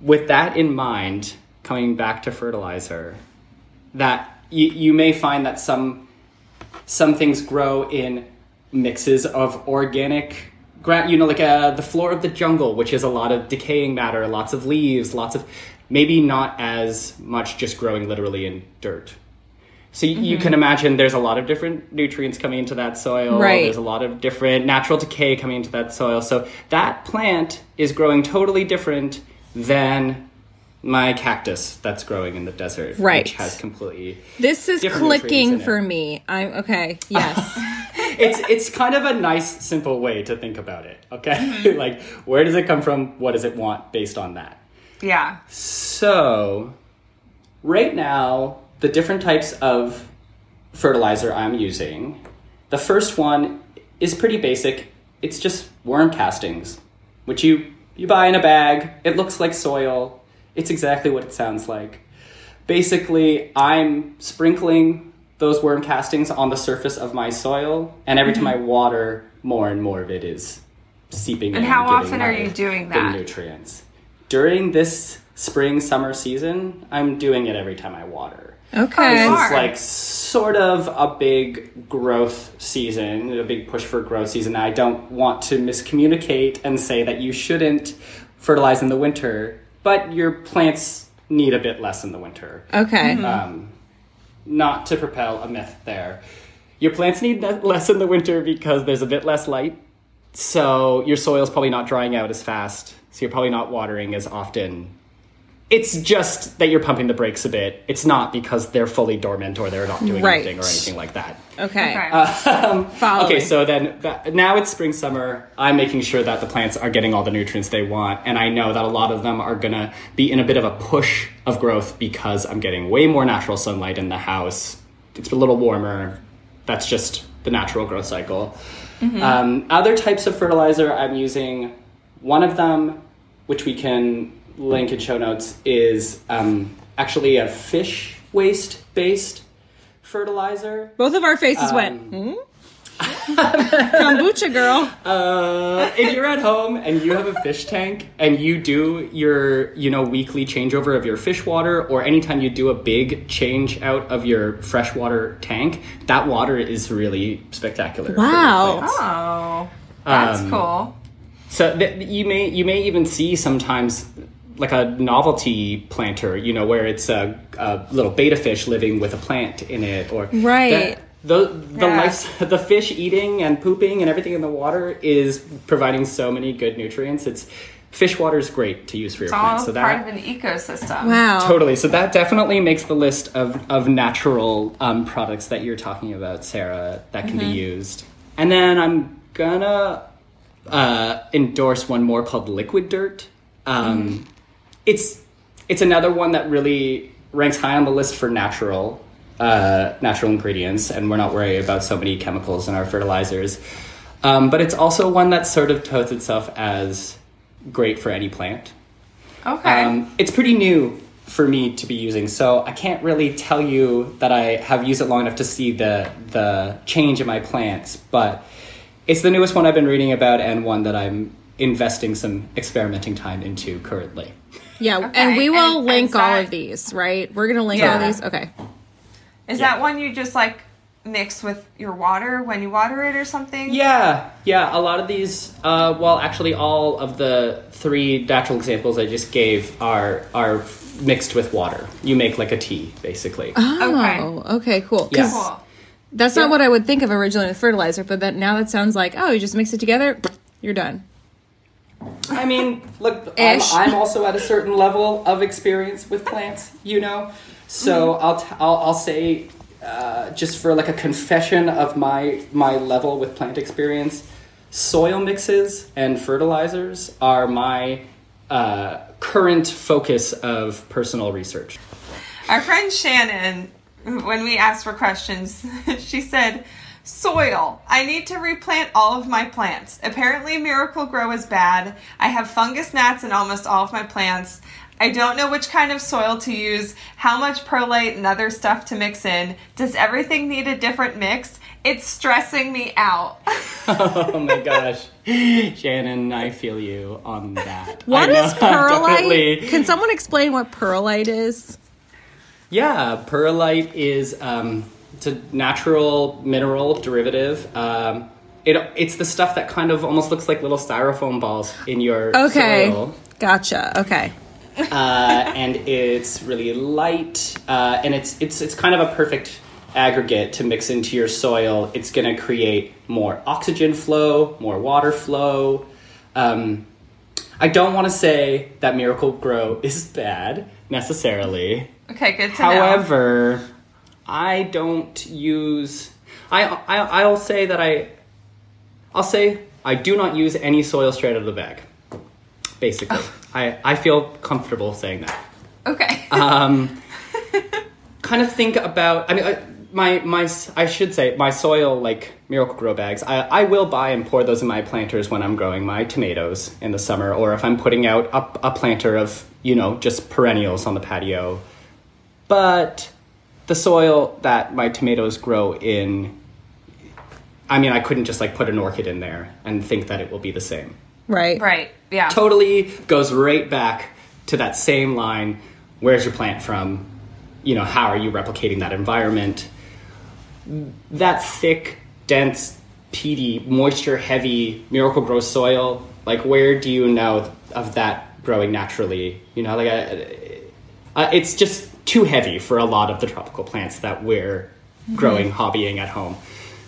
with that in mind, coming back to fertilizer, that you, you may find that some some things grow in mixes of organic gra- you know like uh, the floor of the jungle which is a lot of decaying matter lots of leaves lots of maybe not as much just growing literally in dirt so y you can imagine there's a lot of different nutrients coming into that soil Right. there's a lot of different natural decay coming into that soil so that plant is growing totally different than my cactus that's growing in the desert Right. which has completely This is clicking for me. I'm okay. Yes. it's it's kind of a nice simple way to think about it okay? Mm-hmm. Like where does it come from? What does it want based on that? Yeah. so right now the different types of fertilizer i'm using the first one is pretty basic. It's just worm castings which you you buy in a bag. It looks like soil. It's exactly what it sounds like. Basically i'm sprinkling those worm castings on the surface of my soil and every time i water more and more of it is seeping in. And in how often are you doing the that? nutrients during this spring summer season i'm doing it every time i water Okay. this is like sort of a big growth season, a big push for growth season. I don't want to miscommunicate and say that you shouldn't fertilize in the winter, but your plants need a bit less in the winter. Okay. Um, not to propel a myth there. Your plants need less in the winter because there's a bit less light, so your soil's probably not drying out as fast, so you're probably not watering as often. It's just that you're pumping the brakes a bit. It's not because they're fully dormant or they're not doing Right. anything or anything like that. Okay. Okay. Um, Following. okay, so then that, now it's spring, summer. I'm making sure that the plants are getting all the nutrients they want, and I know that a lot of them are gonna be in a bit of a push of growth because I'm getting way more natural sunlight in the house. It's a little warmer. That's just the natural growth cycle. Um, other types of fertilizer I'm using, one of them, which we can link in show notes, is um, actually a fish waste based fertilizer. Both of our faces went, Um, hmm? Kombucha girl. Uh, if you're at home and you have a fish tank and you do your, you know, weekly changeover of your fish water, or anytime you do a big change out of your freshwater tank, that water is really spectacular. Wow. oh, that's Um, cool. So th- you may you may even see sometimes like a novelty planter, you know, where it's a, a little beta fish living with a plant in it, or Right. that- the the Yeah. life, the fish eating and pooping and everything in the water is providing so many good nutrients. It's fish water is great to use for your It's all plants. So that part of an ecosystem. Wow. totally. So that definitely makes the list of of natural um, products that you're talking about, Sarah, that can be used. And then I'm gonna uh, endorse one more called Liquid Dirt. Um, It's it's another one that really ranks high on the list for natural uh, natural ingredients, and we're not worried about so many chemicals in our fertilizers. Um, but it's also one that sort of totes itself as great for any plant. Okay. Um, it's pretty new for me to be using, so I can't really tell you that I have used it long enough to see the the change in my plants. But it's the newest one I've been reading about, and one that I'm investing some experimenting time into currently. Yeah, Okay, and we will and- link and all that- of these, right? We're gonna link all Yeah. these. Okay. Is yeah. that one you just like mix with your water when you water it or something? Yeah, yeah. A lot of these, uh, well, actually, all of the three natural examples I just gave are are mixed with water. You make like a tea, basically. Oh, okay, cool. Yeah. Cool. That's Yeah. not what I would think of originally with fertilizer, but that now that sounds like oh, you just mix it together, you're done. I mean, look, I'm, I'm also at a certain level of experience with plants, you know. So I'll, t- I'll I'll say, uh, just for like a confession of my my level with plant experience, soil mixes and fertilizers are my uh, current focus of personal research. Our friend Shannon, when we asked for questions, she said, Soil. I need to replant all of my plants. Apparently, Miracle-Gro is bad. I have fungus gnats in almost all of my plants. I don't know which kind of soil to use, how much perlite and other stuff to mix in. Does everything need a different mix? It's stressing me out. oh my gosh, Shannon, I feel you on that. What I know, is perlite? definitely- Can someone explain what perlite is? Yeah, perlite is um, it's a natural mineral derivative. Um, it, it's the stuff that kind of almost looks like little styrofoam balls in your Okay. soil. Gotcha. Okay. uh, and it's really light, uh, and it's it's it's kind of a perfect aggregate to mix into your soil. It's going to create more oxygen flow, more water flow. Um, I don't want to say that Miracle-Gro is bad necessarily. Okay, good to know. I don't use. I, I I'll say that I. I'll say I do not use any soil straight out of the bag. Basically, I I feel comfortable saying that. Okay. Um, kind of think about. I mean, I, my my I should say my soil like Miracle-Gro bags. I I will buy and pour those in my planters when I'm growing my tomatoes in the summer, or if I'm putting out a, a planter of you know just perennials on the patio. But the soil that my tomatoes grow in, I mean, I couldn't just like put an orchid in there and think that it will be the same Right. right. Yeah. totally goes right back to that same line where's your plant from you know how are you replicating that environment that thick dense peaty moisture heavy Miracle-Gro soil like where do you know of that growing naturally you know like uh, uh, it's just too heavy for a lot of the tropical plants that we're mm-hmm. growing hobbying at home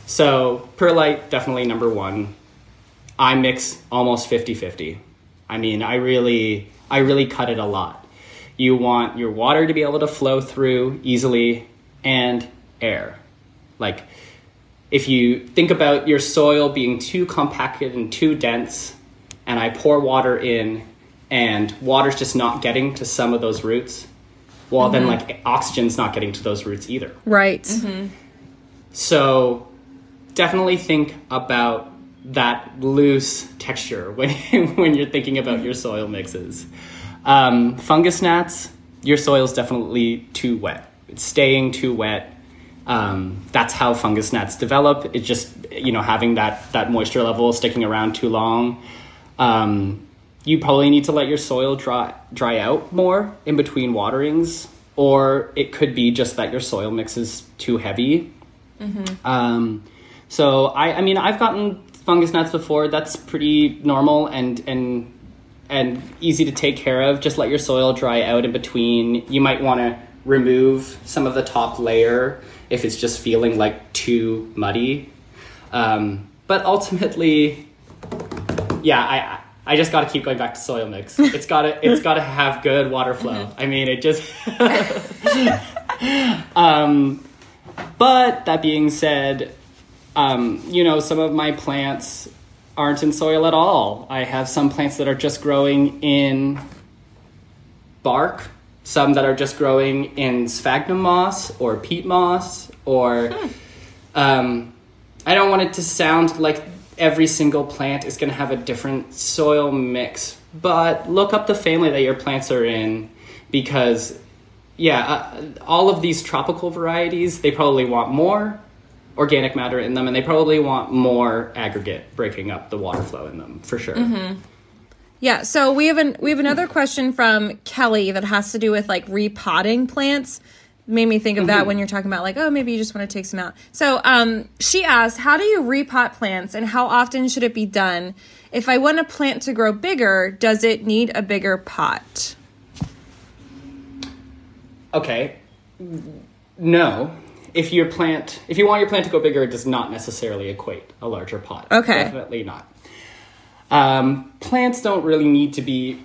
so perlite definitely number one I mix almost 50-50. I mean, I really I really cut it a lot. You want your water to be able to flow through easily and air. Like if you think about your soil being too compacted and too dense and I pour water in and water's just not getting to some of those roots, well then like oxygen's not getting to those roots either. Right. So definitely think about that loose texture when when you're thinking about your soil mixes. Um, fungus gnats, your soil's definitely too wet. It's staying too wet. Um, that's how fungus gnats develop. It's just you know having that that moisture level sticking around too long. Um, you probably need to let your soil dry dry out more in between waterings, or it could be just that your soil mix is too heavy um, so I, I mean, I've gotten fungus gnats before. That's pretty normal and and and easy to take care of. Just let your soil dry out in between. You might want to remove some of the top layer if it's just feeling like too muddy. Um, but ultimately, yeah, I. I just got to keep going back to soil mix. It's got to it's got to have good water flow. I mean, it just um but that being said, um, you know, some of my plants aren't in soil at all. I have some plants that are just growing in bark, some that are just growing in sphagnum moss or peat moss, or um, I don't want it to sound like every single plant is going to have a different soil mix, but look up the family that your plants are in because yeah, uh, all of these tropical varieties, they probably want more organic matter in them and they probably want more aggregate breaking up the water flow in them for sure. Yeah, so we have an we have another question from Kelly that has to do with like repotting plants. Made me think of that when you're talking about like, oh, maybe you just want to take some out. So um, she asked, how do you repot plants and how often should it be done? If I want a plant to grow bigger, does it need a bigger pot? Okay. No. If your plant if you want your plant to go bigger, it does not necessarily equate a larger pot. Okay. Definitely not. Um, plants don't really need to be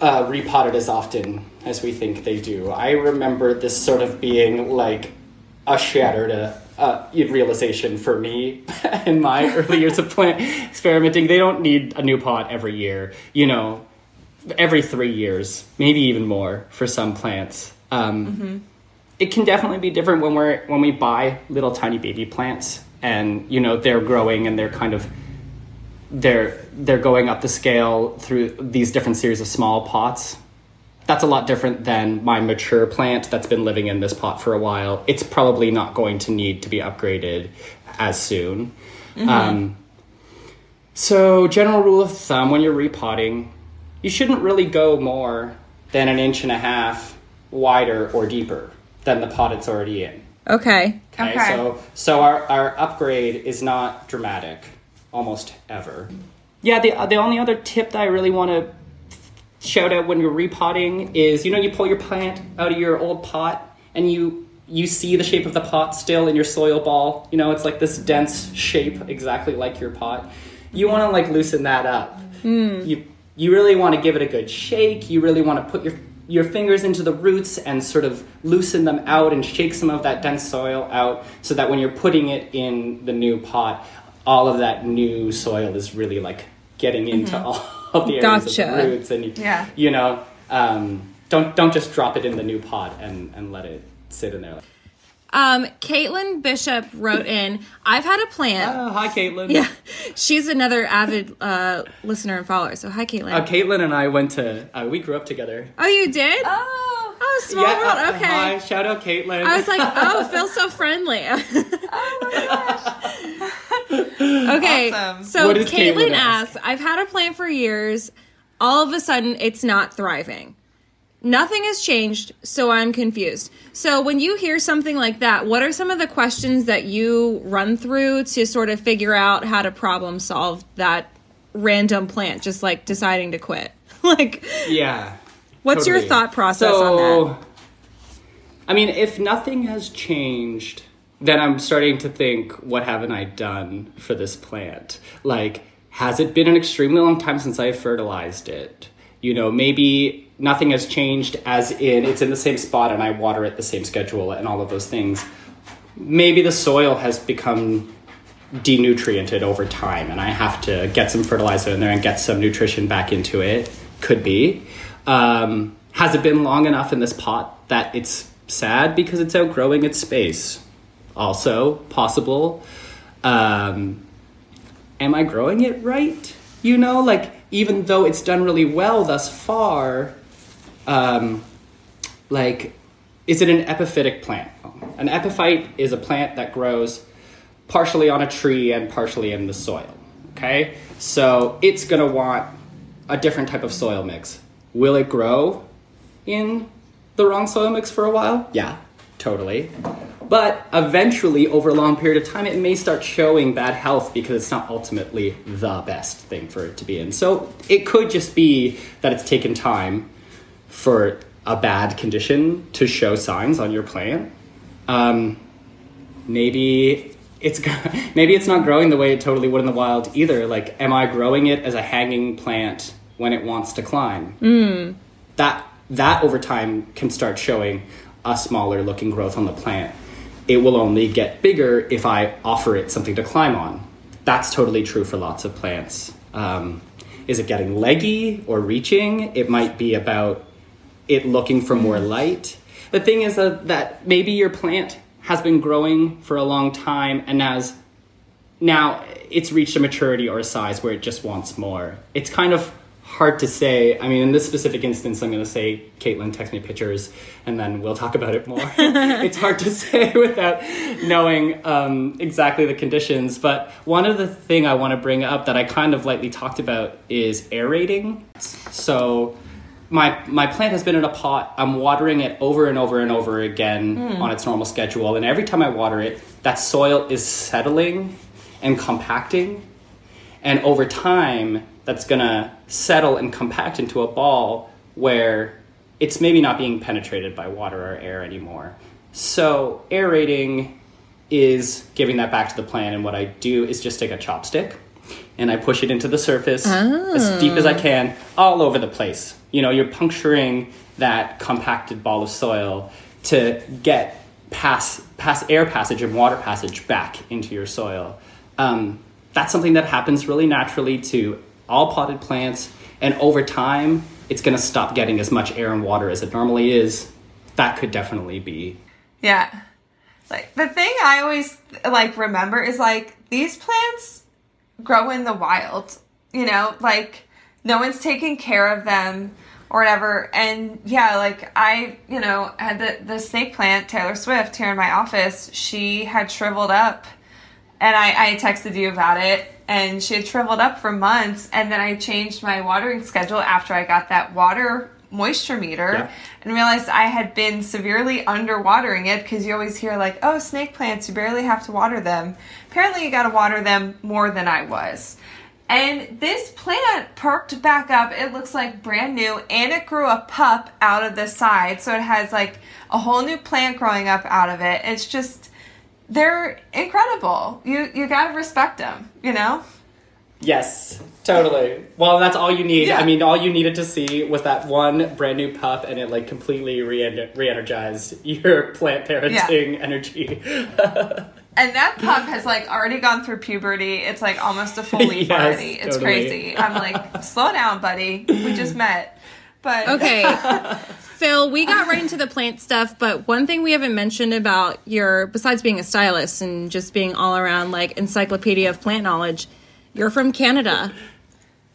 uh, repotted as often as we think they do. I remember this sort of being like a shattered uh, uh, realization for me in my early years of plant experimenting. They don't need a new pot every year, you know, every three years, maybe even more for some plants. Um, It can definitely be different when we're when we buy little tiny baby plants and you know they're growing and they're kind of they're they're going up the scale through these different series of small pots. That's a lot different than my mature plant that's been living in this pot for a while. It's probably not going to need to be upgraded as soon. Um, so, general rule of thumb when you're repotting, you shouldn't really go more than an inch and a half wider or deeper than the pot it's already in. Okay. Okay, Okay. so so our, our upgrade is not dramatic, almost ever. Yeah, the the only other tip that I really want to shout out when you're repotting is you know you pull your plant out of your old pot and you you see the shape of the pot still in your soil ball. You know, it's like this dense shape, exactly like your pot. You want to like loosen that up. Hmm. You you really want to give it a good shake. You really want to put your your fingers into the roots and sort of loosen them out and shake some of that dense soil out so that when you're putting it in the new pot, all of that new soil is really like getting into all of the areas Gotcha. of the roots and you, Yeah. you know um, don't don't just drop it in the new pot and and let it sit in there. Um, Caitlin Bishop wrote in, I've had a plant. Oh, hi, Caitlin. yeah. She's another avid uh, listener and follower. So, hi, Caitlin. Uh, Caitlin and I went to uh, we grew up together. oh, you did? Oh. Oh, small uh, world. Okay. Hi, shout out Caitlin. I was like, oh, feels so friendly. Oh my gosh. Okay. Awesome. So What Caitlin Caitlin ask? asks, I've had a plant for years. All of a sudden, it's not thriving. Nothing has changed, so I'm confused. So when you hear something like that, what are some of the questions that you run through to sort of figure out how to problem solve that random plant just like deciding to quit? like yeah. What's your thought process so, on that? I mean, if nothing has changed, then I'm starting to think, what haven't I done for this plant? Like, has it been an extremely long time since I fertilized it? You know, maybe nothing has changed, as in it's in the same spot and I water it the same schedule and all of those things. Maybe the soil has become denutriented over time and I have to get some fertilizer in there and get some nutrition back into it. Could be. Um, has it been long enough in this pot that it's sad because it's outgrowing its space? Also possible. Um, am I growing it right? You know, like even though it's done really well thus far, um, like is it an epiphytic plant? An epiphyte is a plant that grows partially on a tree and partially in the soil. Okay? So it's gonna want a different type of soil mix. Will it grow in the wrong soil mix for a while? Yeah, totally. But eventually, over a long period of time, it may start showing bad health because it's not ultimately the best thing for it to be in. So it could just be that it's taken time for a bad condition to show signs on your plant. Um, maybe it's maybe it's not growing the way it totally would in the wild either. Like, am I growing it as a hanging plant when it wants to climb? That that over time can start showing a smaller looking growth on the plant. It will only get bigger if I offer it something to climb on. That's totally true for lots of plants. Um, is it getting leggy or reaching? It might be about it looking for more light. The thing is that, that maybe your plant has been growing for a long time and as now it's reached a maturity or a size where it just wants more. It's kind of hard to say. I mean, in this specific instance, I'm going to say, Caitlin, text me pictures, and then we'll talk about it more. it's hard to say without knowing um, exactly the conditions. But one of the thing I want to bring up that I kind of lightly talked about is aerating. So my my plant has been in a pot. I'm watering it over and over and over again on its normal schedule, and every time I water it, that soil is settling and compacting, and over time, that's gonna settle and compact into a ball where it's maybe not being penetrated by water or air anymore. So aerating is giving that back to the plant, and what I do is just take a chopstick and I push it into the surface as deep as I can, all over the place. You know, you're puncturing that compacted ball of soil to get pass pass air passage and water passage back into your soil. Um, that's something that happens really naturally to all potted plants, and over time, it's going to stop getting as much air and water as it normally is. That could definitely be Yeah. Like the thing I always like remember is like these plants grow in the wild. You know, like no one's taking care of them or whatever. And yeah, like I, you know, had the the snake plant Taylor Swift here in my office. She had shriveled up and I, I texted you about it and she had shriveled up for months and then i changed my watering schedule after i got that water moisture meter Yeah. and realized i had been severely underwatering it because you always hear like oh snake plants you barely have to water them. Apparently you got to water them more than i was. And this plant perked back up. It looks like brand new and it grew a pup out of the side so it has like a whole new plant growing up out of it. It's just they're incredible. You you gotta respect them. You know. Yes, totally. Well, that's all you need. Yeah. I mean, all you needed to see was that one brand new pup, and it like completely re re-energized your plant parenting energy. And that pup has like already gone through puberty. It's like almost a full leaf Yes, already. It's totally. crazy. I'm like, slow down, buddy. We just met. But Okay. Phil, we got right into the plant stuff, but one thing we haven't mentioned about your, besides being a stylist and just being all around like encyclopedia of plant knowledge, you're from Canada.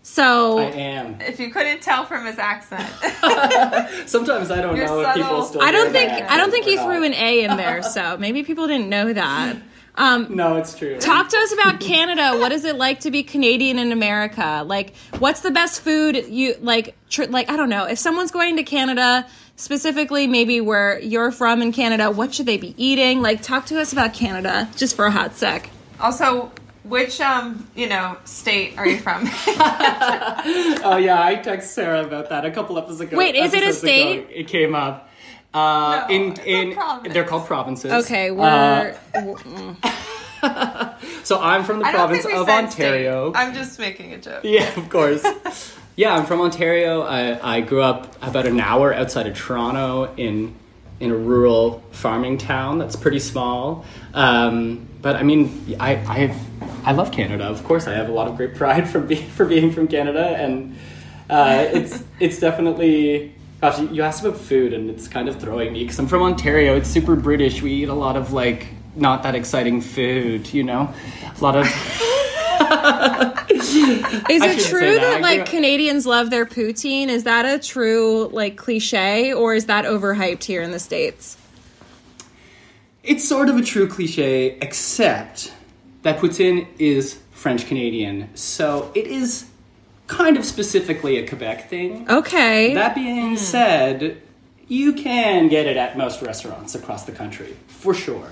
So, I am. if you couldn't tell from his accent, Sometimes I don't You're know if subtle. people still. I don't think that I don't think or he not. threw an A in there, so maybe people didn't know that. Um, No, it's true. talk to us about Canada. What is it like to be Canadian in America? Like, what's the best food you like? Tr- like, I don't know. If someone's going to Canada, specifically maybe where you're from in Canada, what should they be eating? Like, talk to us about Canada just for a hot sec. also, which um you know state are you from? Oh yeah, I texted Sarah about that a couple of episodes ago. Wait, is it a episodes ago. state? It came up. Uh, No, in in province. they're called provinces. Okay, Uh, we're so I'm from the I province of Ontario. State. I'm just making a joke. Yeah, of course. yeah, I'm from Ontario. I, I grew up about an hour outside of Toronto in in a rural farming town that's pretty small. Um, but I mean, I I I love Canada. Of course, I have a lot of great pride for being for being from Canada, and uh, it's it's definitely. Gosh, you- asked about food, and it's kind of throwing me because I'm from Ontario. It's super British. We eat a lot of like not that exciting food, you know, a lot of. Is it true that. that, like Canadians love their poutine? Is that a true like cliche or is that overhyped here in the states? It's sort of a true cliche, except that poutine is French Canadian, so it is kind of specifically a Quebec thing. Okay. That being said, you can get it at most restaurants across the country, for sure.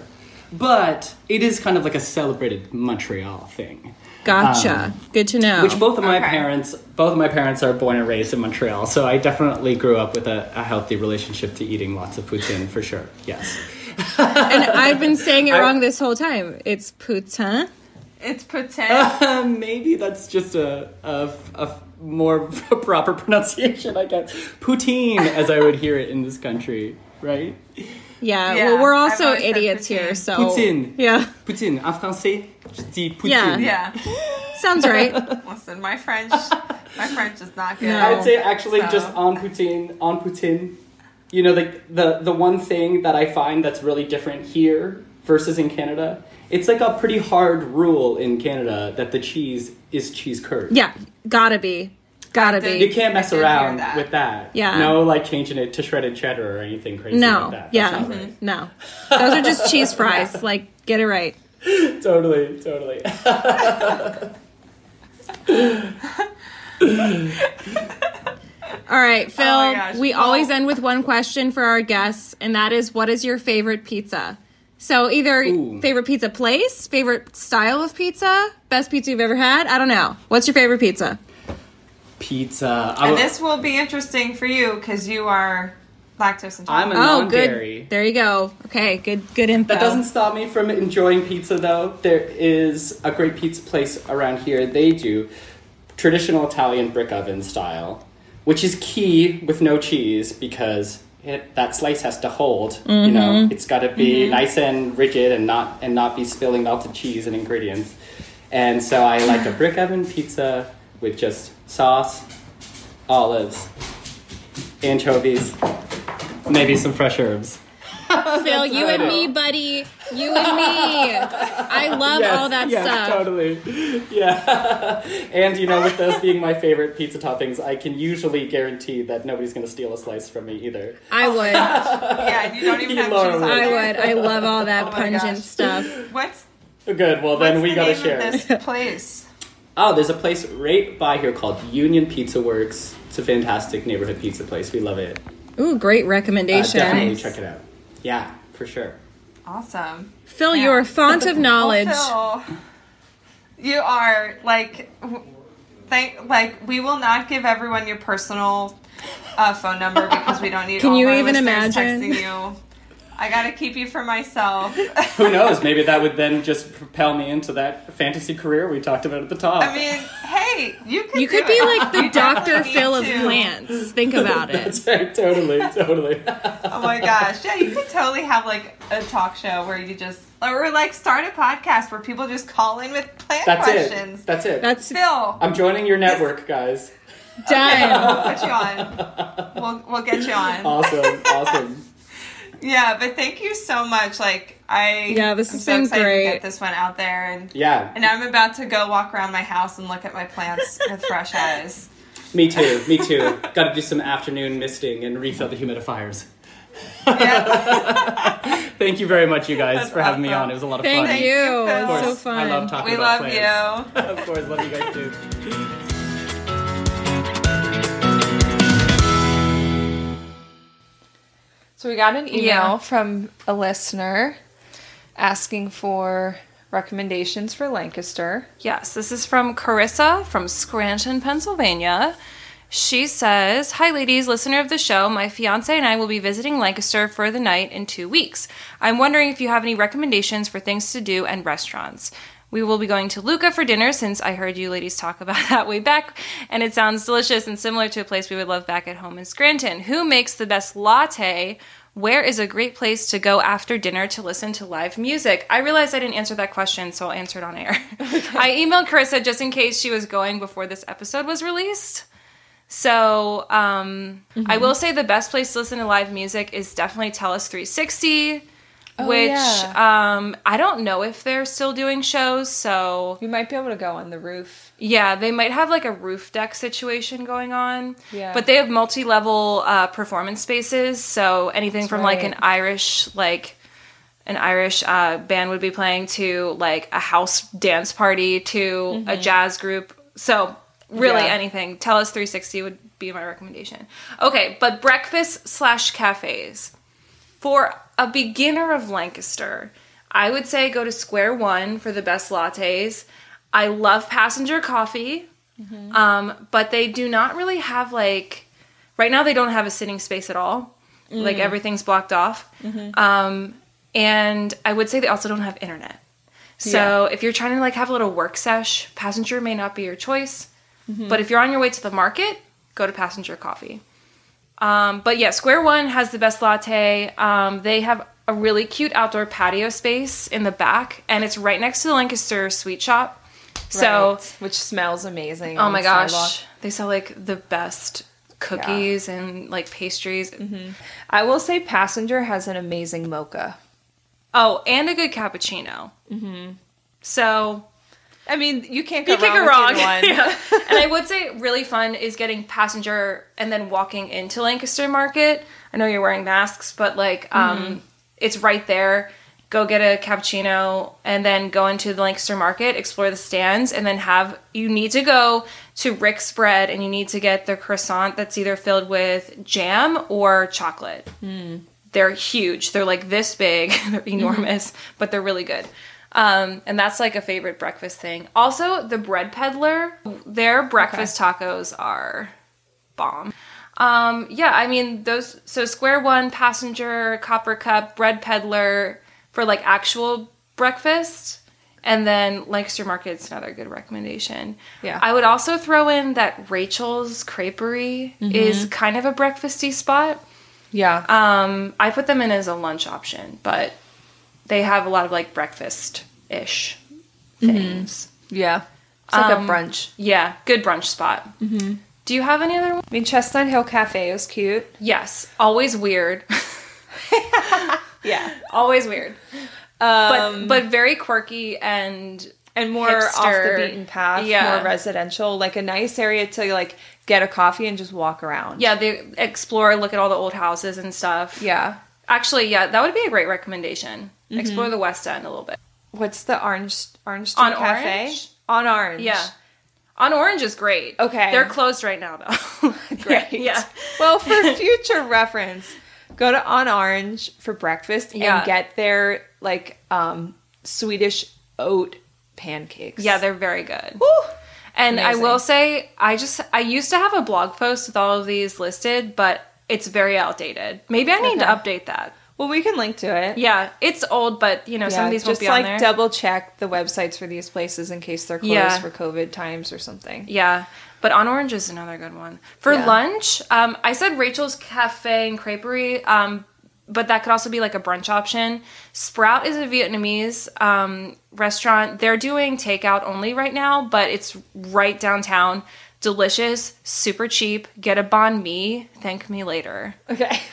But it is kind of like a celebrated Montreal thing. gotcha. um, Good to know. Which both of my Okay. parents, both of my parents are born and raised in Montreal, so I definitely grew up with a, a healthy relationship to eating lots of poutine, for sure. Yes. and I've been saying it I- wrong this whole time. It's poutine. It's poutine. Uh, maybe that's just a, a, a more proper pronunciation, I guess. Poutine, as I would hear it in this country, right? Yeah, Yeah, well, we're also idiots here, so Poutine. yeah, Poutine. En français, je dis poutine. Yeah. yeah. sounds right. Listen, my French, my French is not good. No. I would say actually So- just on poutine, on poutine. You know, the, the the one thing that I find that's really different here versus in Canada, it's like a pretty hard rule in Canada that the cheese is cheese curd. Yeah, gotta be, gotta be. You can't mess I did around that. with that. Yeah. No, like changing it to shredded cheddar or anything crazy No, like that. That's yeah, right. no, those are just cheese fries. Like, get it right. Totally, totally. All right, Phil. Oh. We Well- always end with one question for our guests, and that is, what is your favorite pizza? So either Ooh. favorite pizza place, favorite style of pizza, best pizza you've ever had. I don't know. What's your favorite pizza? Pizza. I And will- this will be interesting for you because you are lactose intolerant. I'm a Oh, non-dairy. good. There you go. Okay, good. Good info. That doesn't stop me from enjoying pizza, though. There is a great pizza place around here. They do traditional Italian brick oven style, which is key with no cheese because it, that slice has to hold. You mm-hmm. know, it's got to be mm-hmm. nice and rigid and not and not be spilling melted cheese and ingredients. And so I like a brick oven pizza with just sauce, olives, anchovies, maybe some fresh herbs. Phil, you and me, buddy. You and me. I love all that yes, stuff. Totally. Yeah. and you know, with those being my favorite pizza toppings, I can usually guarantee that nobody's going to steal a slice from me either. I would. Yeah, you don't even You have Laura cheese on. I would. I love all that Oh pungent gosh. stuff. What's Good. Well, then what's we the got to name share. of this place? Oh, there's a place right by here called Union Pizza Works. It's a fantastic neighborhood pizza place. We love it. Ooh, great Uh, recommendation. definitely Nice. check it out. Yeah, for sure. Awesome. Phil, Yeah. you're a font of knowledge. Well, Phil, you are like, thank like we will not give everyone your personal uh, phone number because we don't need. Can all you our even imagine? Texting you. I gotta keep you for myself. Who knows? Maybe that would then just propel me into that fantasy career we talked about at the top. I mean, hey, you could. You could do be it. like the You Dr. Phil of plants. Think about it. That's right. Totally. Totally. Oh my gosh. Yeah, you could totally have like a talk show where you just or like start a podcast where people just call in with plant questions. That's questions. it. That's it. That's Phil, I'm joining your network, guys. done. we'll put you on. We'll we'll get you on. Awesome. Awesome. Yeah, but thank you so much. Like I Yeah, this I'm has so been excited great. to get this one out there and Yeah. and I'm about to go walk around my house and look at my plants with fresh eyes. Me too. Me too. Got to do some afternoon misting and refill the humidifiers. Yeah. Thank you very much, you guys, That's for having me on. It was a lot of Thank fun. Thank you. you, Phil. It's Of course. so fun. I love talking we about love plants. you. of course, love you guys too. So we got an email Yeah. from a listener asking for recommendations for Lancaster. Yes, this is from Carissa from Scranton, Pennsylvania. She says, Hi, ladies, listener of the show. My fiance and I will be visiting Lancaster for the night in two weeks. I'm wondering if you have any recommendations for things to do and restaurants. We will be going to Luca for dinner since I heard you ladies talk about that way back, and it sounds delicious and similar to a place we would love back at home in Scranton. Who makes the best latte? Where is a great place to go after dinner to listen to live music? I realized I didn't answer that question, so I'll answer it on air. I emailed Carissa just in case she was going before this episode was released. So um, I will say the best place to listen to live music is definitely Tellus 360, which yeah. um, I don't know if they're still doing shows. So You might be able to go on the roof. yeah, they might have like a roof deck situation going on. Yeah. But they have multi-level uh, performance spaces, so anything from like an. Irish like an Irish uh, band would be playing to like a house dance party to a jazz group. So really Mm-hmm. Yeah. anything. Tellus 360 would be my recommendation. Okay, but breakfast slash cafes for a beginner of Lancaster, I would say go to Square One for the best lattes. I love Passenger Coffee, um, but they do not really have like right now. They don't have a sitting space at all. Like everything's blocked off. Um, and I would say they also don't have internet. So if you're trying to like have a little work sesh, Passenger may not be your choice. But if you're on your way to the market, go to Passenger Coffee. Um, but yeah, Square One has the best latte. Um, they have a really cute outdoor patio space in the back, and it's right next to the Lancaster Sweet Shop. So, Right. which smells amazing. oh my gosh, sidewalk. they sell like the best cookies and like pastries. I will say Passenger has an amazing mocha. Oh, and a good cappuccino. Mm-hmm. So I mean, you can't go you can't wrong go wrong. one. Yeah. and I would say really fun is getting passenger and then walking into Lancaster Market. I know you're wearing masks, but like um, mm-hmm. it's right there. Go get a cappuccino and then go into the Lancaster Market, explore the stands, and then have you need to go to Rick's Bread and you need to get the croissant that's either filled with jam or chocolate. Hmm. They're huge. They're like this big. They're mm-hmm. enormous, but they're really good. Um, and that's like a favorite breakfast thing. Also, the Bread Peddler, their breakfast tacos are bomb. Um, yeah, I mean those. So Square One, Passenger, Copper Cup, Bread Peddler for like actual breakfast, and then Lancaster Market's another good recommendation. Yeah. I would also throw in that Rachel's Creperie is kind of a breakfasty spot. Yeah. Um, I put them in as a lunch option, but they have a lot of like breakfast ish things. yeah. It's like um, a brunch. Yeah, good brunch spot. Mm-hmm. Do you have any other one? I mean, Chestnut Hill Cafe was cute. Yes, always weird. Yeah. always weird. Um, But but very quirky and and more off the beaten path, Yeah. more residential, like a nice area to like get a coffee and just walk around. yeah, they explore, look at all the old houses and stuff. Yeah. Actually, yeah, that would be a great recommendation. Explore the West End a little bit. What's the Orange Orange Street On Cafe? Orange? On Orange. Yeah. On Orange is great. Okay. They're closed right now though. Great. yeah. Well, for future reference, go to On Orange for breakfast Yeah. and get their like um Swedish oat pancakes. Yeah, they're very good. Woo! And I will say, I just I used to have a blog post with all of these listed, but it's very outdated. Maybe I need to update that. Well, we can link to it. Yeah, it's old, but you know some of these won't just be on like there. double check the websites for these places in case they're closed Yeah. for COVID times or something. yeah, but on Orange is another good one for Yeah. lunch. Um, I said Rachel's Cafe and Creperie, um, but that could also be like a brunch option. Sprout is a Vietnamese um, restaurant. They're doing takeout only right now, but it's right downtown. Delicious, super cheap. Get a banh mi. Thank me later. Okay.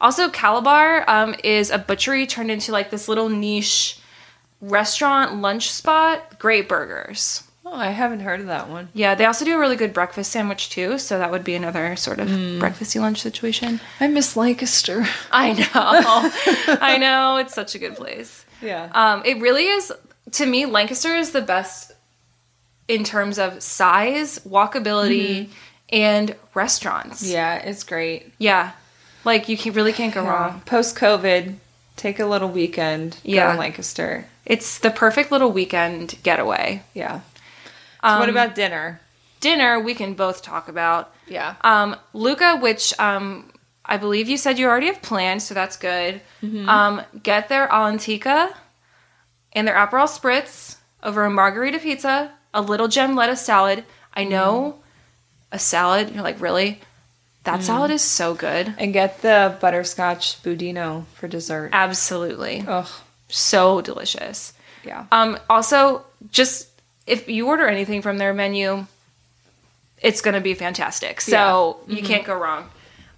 Also, Cabalar um, is a butchery turned into like this little niche restaurant lunch spot. Great burgers. Oh, I haven't heard of that one. Yeah, they also do a really good breakfast sandwich too, so that would be another sort of breakfasty lunch situation. I miss Lancaster. I know, I know, it's such a good place. Yeah. Um, it really is to me. Lancaster is the best in terms of size, walkability, and restaurants. yeah, it's great. yeah, like you can, really can't go wrong. Post COVID, take a little weekend. Yeah. to Lancaster. It's the perfect little weekend getaway. Yeah. So what Um, about dinner? Dinner we can both talk about. Yeah. Um, Luca, which um, I believe you said you already have planned, so that's good. Um, get their Alentica and their Aperol Spritz over a margarita pizza, a little gem lettuce salad. I know a salad. You're like, really? That salad is so good. and get the butterscotch budino for dessert. Absolutely, Ugh. so delicious. Yeah. Um, also, just if you order anything from their menu, it's going to be fantastic. So you can't go wrong.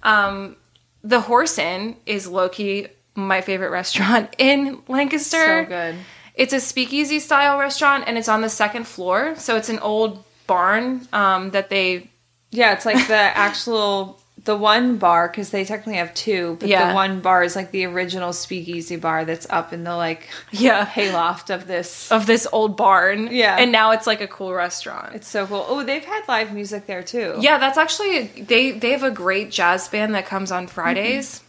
Um, the Horse Inn is low key my favorite restaurant in Lancaster. So good. It's a speakeasy style restaurant and it's on the second floor. So it's an old barn um, that they. Yeah, it's like the actual the one bar because they technically have two, but Yeah. the one bar is like the original speakeasy bar that's up in the like Yeah. hayloft of this. Of this old barn. Yeah. And now it's like a cool restaurant. It's so cool. Oh, they've had live music there too. yeah, that's actually they they have a great jazz band that comes on mm-hmm. Fridays.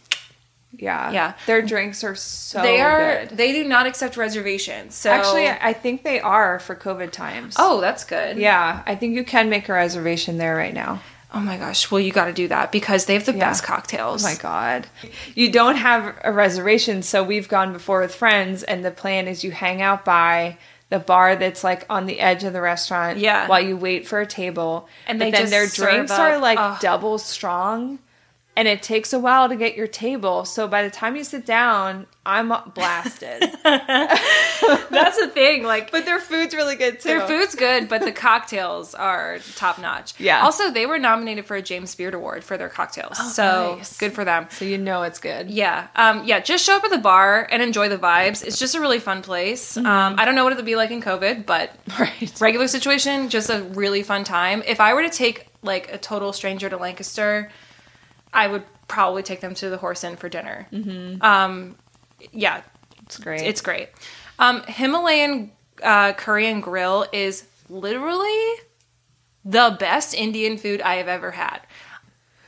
yeah, Yeah. Their drinks are so they are good. they do not accept reservations. So Actually, I think they are for COVID times. oh, that's good. yeah. I think you can make a reservation there right now. Oh my gosh. Well, you got to do that because they have the Yeah. best cocktails. Oh my god. You don't have a reservation, so we've gone before with friends and the plan is you hang out by the bar that's like on the edge of the restaurant Yeah. while you wait for a table. And then their drinks are like double strong and it takes a while to get your table. So by the time you sit down, I'm blasted. That's the thing. Like but their food's really good too. their food's good, but the cocktails are top notch. Yeah. Also, they were nominated for a James Beard Award for their cocktails. so Oh, nice. good for them. So you know it's good. Yeah. Um, yeah, just show up at the bar and enjoy the vibes. It's just a really fun place. Mm-hmm. Um, I don't know what it'll be like in COVID, but Right. regular situation, just a really fun time. If I were to take like a total stranger to Lancaster, I would probably take them to the Horse Inn for dinner. Mm-hmm. Um, yeah, It's great. it's great. Um, Himalayan uh, curry and grill is literally the best Indian food I have ever had.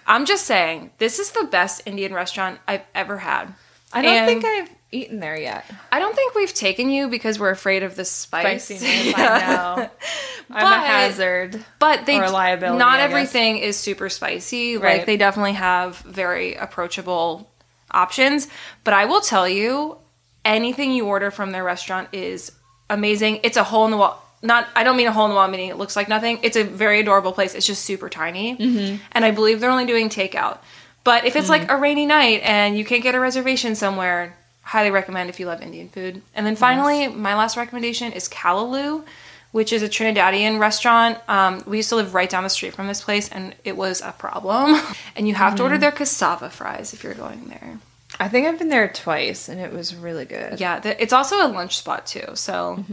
I'm just saying, this is the best Indian restaurant I've ever had. I don't And- think I've eaten there yet. I don't think we've taken you because we're afraid of the spice. Spiciness, Yeah. I know. I'm a hazard. But they Or liability, not everything is super spicy. Right. Like they definitely have very approachable options. But I will tell you, anything you order from their restaurant is amazing. It's a hole in the wall. Not, I don't mean a hole in the wall, meaning it looks like nothing. It's a very adorable place. It's just super tiny, Mm-hmm. and I believe they're only doing takeout. But if it's like a rainy night and you can't get a reservation somewhere, highly recommend if you love Indian food. And then finally, my last recommendation is Callaloo, which is a Trinidadian restaurant. Um, we used to live right down the street from this place, and it was a problem. And you have to order their cassava fries if you're going there. I think I've been there twice and it was really good. Yeah, th- it's also a lunch spot too. So,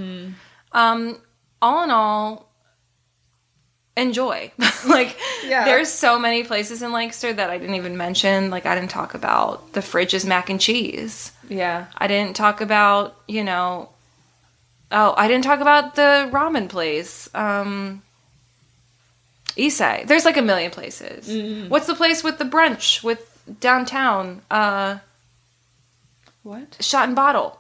um, all in all, enjoy. like, Yeah. there's so many places in Lancaster that I didn't even mention. Like, I didn't talk about the fridge's mac and cheese. Yeah. I didn't talk about, you know, oh, I didn't talk about the ramen place. Um, Issei. There's like a million places. What's the place with the brunch with downtown? Uh, What? Shot and Bottle.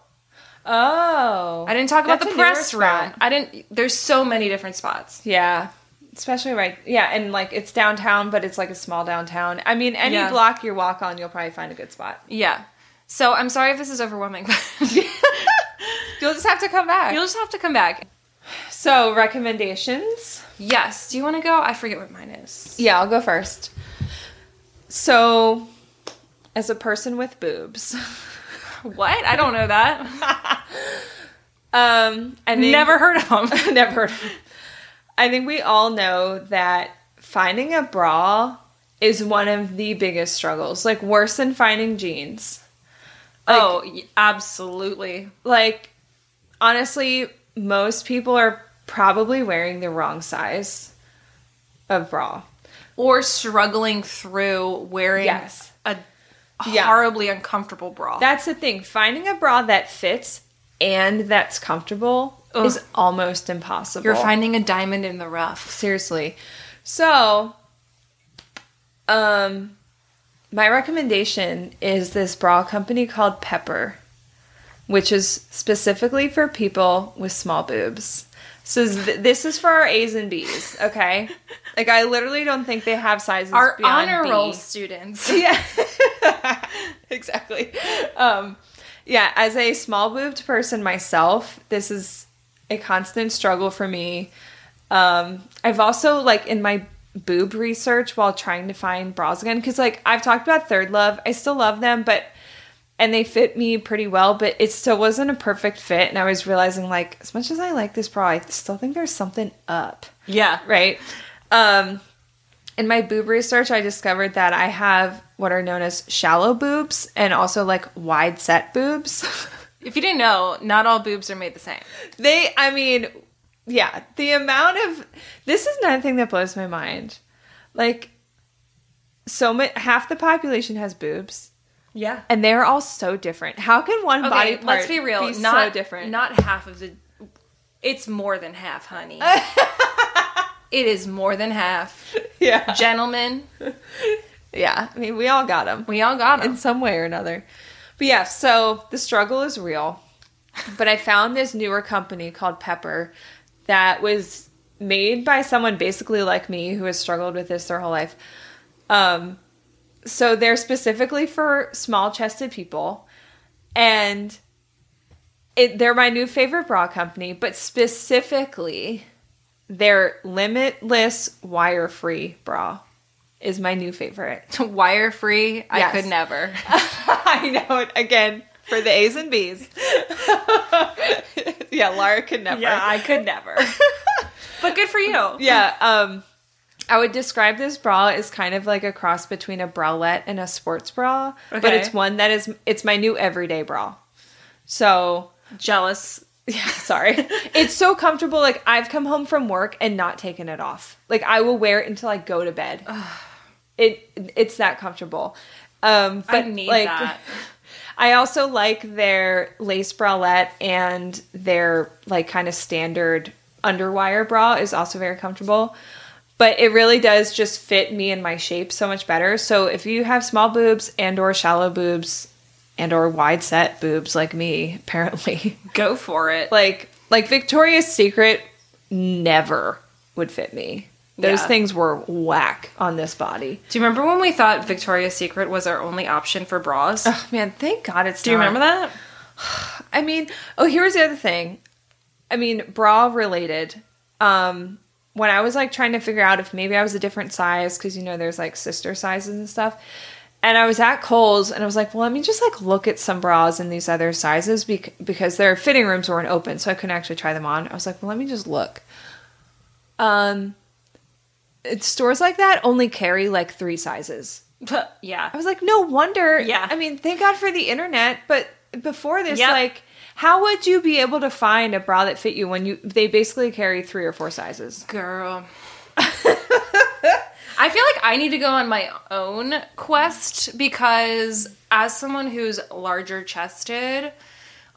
Oh. I didn't talk about the press room. I didn't. There's so many different spots. Yeah. Especially right. Yeah, and like it's downtown, but it's like a small downtown. I mean, any Yeah. block you walk on, you'll probably find a good spot. Yeah. So I'm sorry if this is overwhelming, but You'll just have to come back. you'll just have to come back. So, recommendations? Yes. Do you want to go? I forget what mine is. Yeah, I'll go first. So, as a person with boobs, What? I don't know that. um, I think, Never heard of them. never heard of it. I think we all know that finding a bra is one of the biggest struggles, like worse than finding jeans. Oh, absolutely. Like, honestly, most people are probably wearing the wrong size of bra. Or struggling through wearing Yes. a Yeah. horribly uncomfortable bra. That's the thing. Finding a bra that fits and that's comfortable Ugh. is almost impossible. You're finding a diamond in the rough. seriously. So, um, my recommendation is this bra company called Pepper, which is specifically for people with small boobs. So th- this is for our A's and B's, okay? like I literally don't think they have sizes Our honor B. roll students. Yeah. exactly. Um, yeah, as a small boobed person myself, this is a constant struggle for me. Um, I've also like in my boob research while trying to find bras again because like I've talked about ThirdLove, I still love them, but and they fit me pretty well, but it still wasn't a perfect fit. And I was realizing like as much as I like this bra, I still think there's something up Yeah. right? Um, in my boob research, I discovered that I have what are known as shallow boobs and also like wide set boobs. If you didn't know, not all boobs are made the same. they, I mean, yeah, the amount of this is another thing that blows my mind. Like, so much, half the population has boobs. Yeah. And they're all so different. How can one body part let's be real. Be not so different. Not half of the. It's more than half, honey. it is more than half, yeah, gentlemen. yeah. I mean, we all got them. We all got them in some way or another. But yeah, so the struggle is real. But I found this newer company called Pepper that was made by someone basically like me who has struggled with this their whole life. Um, so they're specifically for small chested people. And it, they're my new favorite bra company, but specifically, their limitless wire free bra is my new favorite. Wire free. I could never. I know it again for the A's and B's. yeah, Lara could never. Yeah, I could never. but good for you. yeah. Um, I would describe this bra as kind of like a cross between a bralette and a sports bra, okay. but it's one that is it's my new everyday bra. So Jealous. yeah, sorry. it's so comfortable. Like I've come home from work and not taken it off. Like I will wear it until I go to bed. it it's that comfortable. Um, I but need like, that. I also like their lace bralette and their like kind of standard underwire bra is also very comfortable. But it really does just fit me and my shape so much better. So if you have small boobs and or shallow boobs, and or wide set boobs like me, apparently. Go for it. like like Victoria's Secret never would fit me. Those Yeah. things were whack on this body. Do you remember when we thought Victoria's Secret was our only option for bras? Oh man, thank God it's Do you remember that? I mean, oh, here's the other thing. I mean, bra related. Um, when I was like trying to figure out if maybe I was a different size, because you know there's like sister sizes and stuff. And I was at Kohl's and I was like, well, let me just like look at some bras in these other sizes bec- because their fitting rooms weren't open, so I couldn't actually try them on. I was like, well, let me just look. Um, it's stores like that only carry like three sizes. Yeah. I was like, no wonder. Yeah. I mean, thank God for the internet. But before this, Yep. like, how would you be able to find a bra that fit you when you they basically carry three or four sizes? Girl. I feel like I need to go on my own quest because as someone who's larger chested,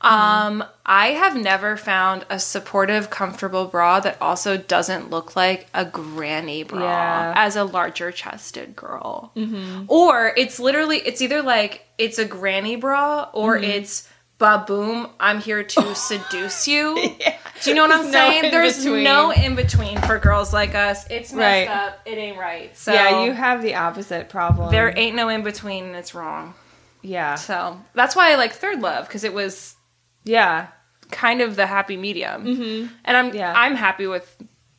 Uh-huh. um, I have never found a supportive, comfortable bra that also doesn't look like a granny bra Yeah. as a larger chested girl. Mm-hmm. Or it's literally, it's either like it's a granny bra or mm-hmm. it's baboom, I'm here to seduce you. Do you know what I'm There's no saying? in There's between. no in between for girls like us. It's messed Right. up. It ain't right. So yeah, you have the opposite problem. there ain't no in between and it's wrong. yeah, So that's why I like ThirdLove because it was yeah, kind of the happy medium. Mm-hmm. And I'm Yeah. I'm happy with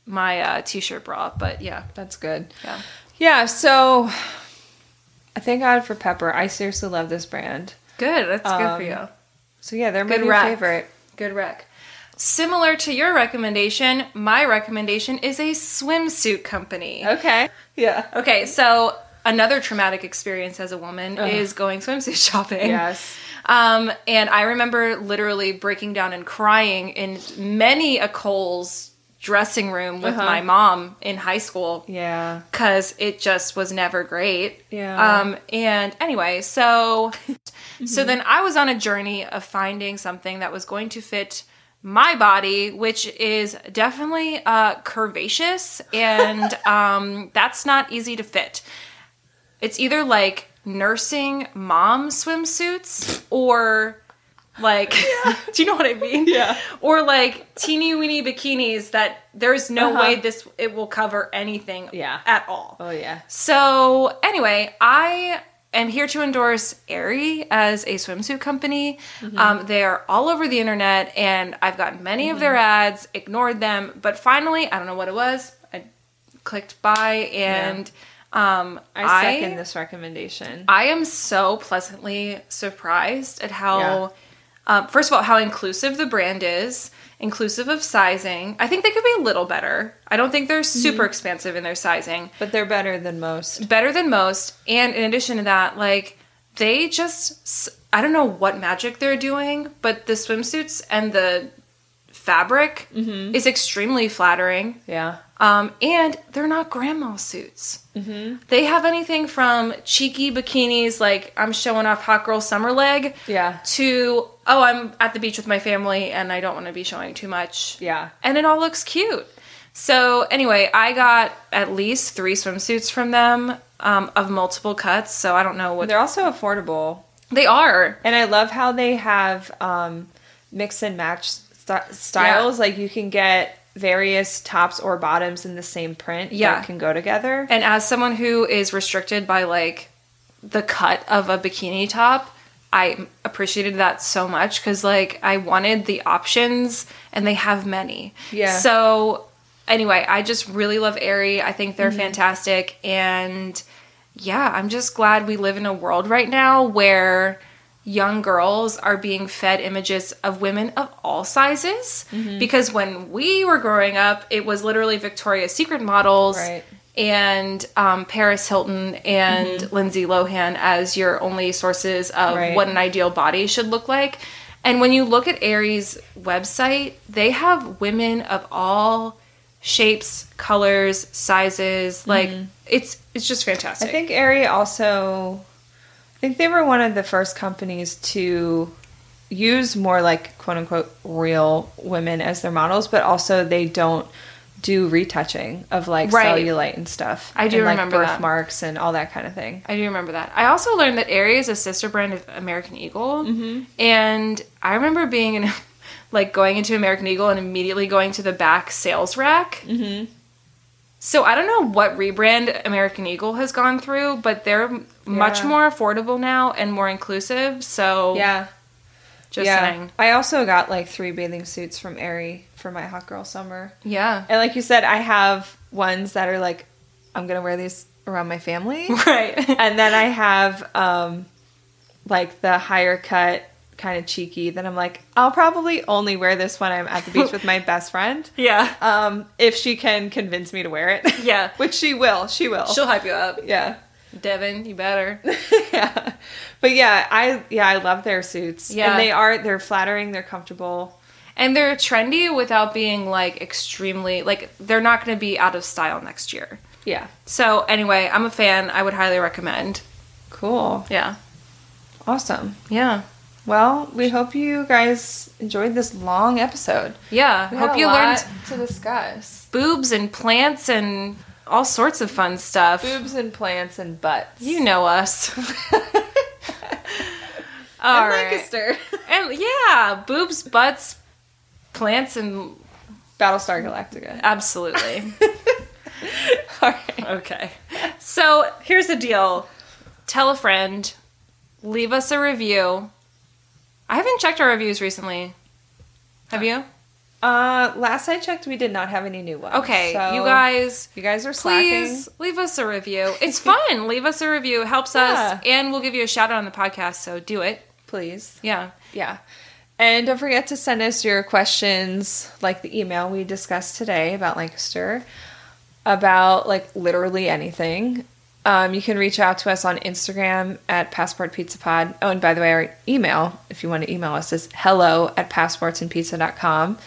my uh, t-shirt bra, but yeah, that's good. yeah. Yeah, so I thank God for Pepper. I seriously love this brand. Good. That's good Um, for you. So yeah, they're my Good new rec. favorite. Good rec. Similar to your recommendation, my recommendation is a swimsuit company. Okay. Yeah. Okay, so another traumatic experience as a woman is going swimsuit shopping. Yes. Um, and I remember literally breaking down and crying in many a Kohl's dressing room with Uh-huh. my mom in high school Yeah. because it just was never great. Yeah. Um, and anyway, so so then I was on a journey of finding something that was going to fit my body, which is definitely uh, curvaceous, and um, that's not easy to fit. It's either like nursing mom swimsuits or like do you know what I mean? Yeah. Or like teeny weeny bikinis that there's no Uh-huh. way this it will cover anything Yeah. at all. Oh yeah. So anyway, I am here to endorse Aerie as a swimsuit company. Mm-hmm. Um, they are all over the internet, and I've gotten many of their ads, ignored them, but finally, I don't know what it was. I clicked buy, and um, I second this recommendation. I am so pleasantly surprised at how, Yeah. um, first of all, how inclusive the brand is, inclusive of sizing. I think they could be a little better. I don't think they're super Mm-hmm. expansive in their sizing. But they're better than most. Better than most. And in addition to that, like, they just, I don't know what magic they're doing, but the swimsuits and the fabric Mm-hmm. is extremely flattering. Yeah. Um, and they're not grandma suits. Mm-hmm. They have anything from cheeky bikinis, like I'm showing off hot girl summer leg, Yeah. to oh, I'm at the beach with my family and I don't want to be showing too much. Yeah. And it all looks cute. So, anyway, I got at least three swimsuits from them um, of multiple cuts. So, I don't know what They're also affordable. they are. And I love how they have um, mix and match st- styles. Like you can get various tops or bottoms in the same print Yeah. that can go together. And as someone who is restricted by like the cut of a bikini top, I appreciated that so much because like I wanted the options and they have many. Yeah. So anyway, I just really love Aerie. I think Mm-hmm. they're fantastic and yeah, I'm just glad we live in a world right now where young girls are being fed images of women of all sizes Mm-hmm. because when we were growing up, it was literally Victoria's Secret models Right. and um, Paris Hilton and Lindsay Lohan as your only sources of Mm-hmm. Right. what an ideal body should look like. And when you look at Aerie's website, they have women of all shapes, colors, sizes. Like it's it's just fantastic. Mm-hmm. I think Aerie also, think they were one of the first companies to use more like quote unquote real women as their models, but also they don't do retouching of like Right. cellulite and stuff. I do and, like, remember that. birthmarks and all that kind of thing. I do remember that. I also learned that Aerie is a sister brand of American Eagle, Mm-hmm. and I remember being in, like, going into American Eagle and immediately going to the back sales rack. Mm-hmm. So I don't know what rebrand American Eagle has gone through, but they're m much more affordable now and more inclusive. So Yeah. just yeah. saying, I also got like three bathing suits from Aerie for my hot girl summer. yeah, And like you said, I have ones that are like, I'm gonna wear these around my family. right, and then I have um like the higher cut kind of cheeky that I'm like, I'll probably only wear this when I'm at the beach with my best friend. yeah, Um, if she can convince me to wear it. Yeah. Which she will. She will. she'll hype you up, yeah. Devin. You better. yeah. But yeah, I yeah, I love their suits. Yeah. And they are they're flattering, they're comfortable. And they're trendy without being like extremely like they're not going to be out of style next year. Yeah. So anyway, I'm a fan. I would highly recommend. Cool. Yeah. Awesome. Yeah. Well, we hope you guys enjoyed this long episode. Yeah. We Hope a you lot learned to discuss. boobs and plants and all sorts of fun stuff. Boobs and plants and butts. You know us. all and right. Lancaster. And yeah, boobs, butts, plants and Battlestar Galactica. absolutely. All right. Okay. So here's the deal tell a friend, leave us a review. I haven't checked our reviews recently. Have you? Uh, last I checked, we did not have any new ones. Okay, so you guys, you guys are slacking. please leave us a review. It's fun. leave us a review. It helps us, Yeah. and we'll give you a shout out on the podcast, so do it. Please. Yeah. Yeah. And don't forget to send us your questions, like the email we discussed today about Lancaster, about like literally anything. Um, you can reach out to us on Instagram at Passport Pizza Pod. Oh, and by the way, our email, if you want to email us, is hello at passportsandpizza.com.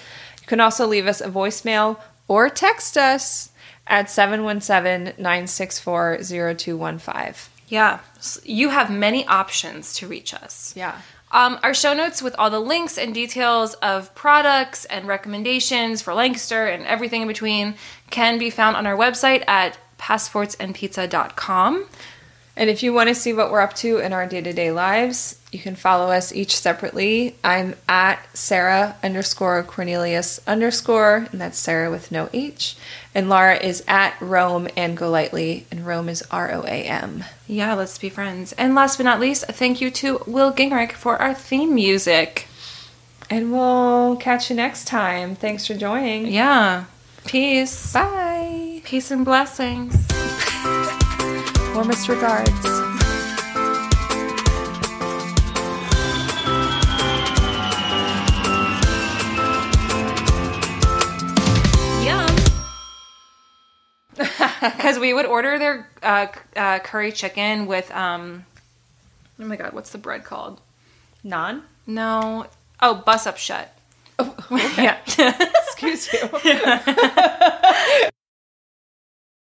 You can also leave us a voicemail or text us at 717 964 0215. Yeah. You have many options to reach us. Yeah. Um, our show notes with all the links and details of products and recommendations for Lancaster and everything in between can be found on our website at passportsandpizza.com. And if you want to see what we're up to in our day to day lives, you can follow us each separately. I'm at Sarah underscore Cornelius underscore, and that's Sarah with no H. And Laura is at Roam and Go Lightly, and Rome is R O A M. Yeah, let's be friends. And last but not least, thank you to Will Gingrich for our theme music. And we'll catch you next time. Thanks for joining. Yeah. Peace. Bye. Peace and blessings. Warmest regards. Yum. Because we would order their uh, uh, curry chicken with, um, oh my god, what's the bread called? Naan? No. Oh, buss up shut. Oh, yeah. excuse you.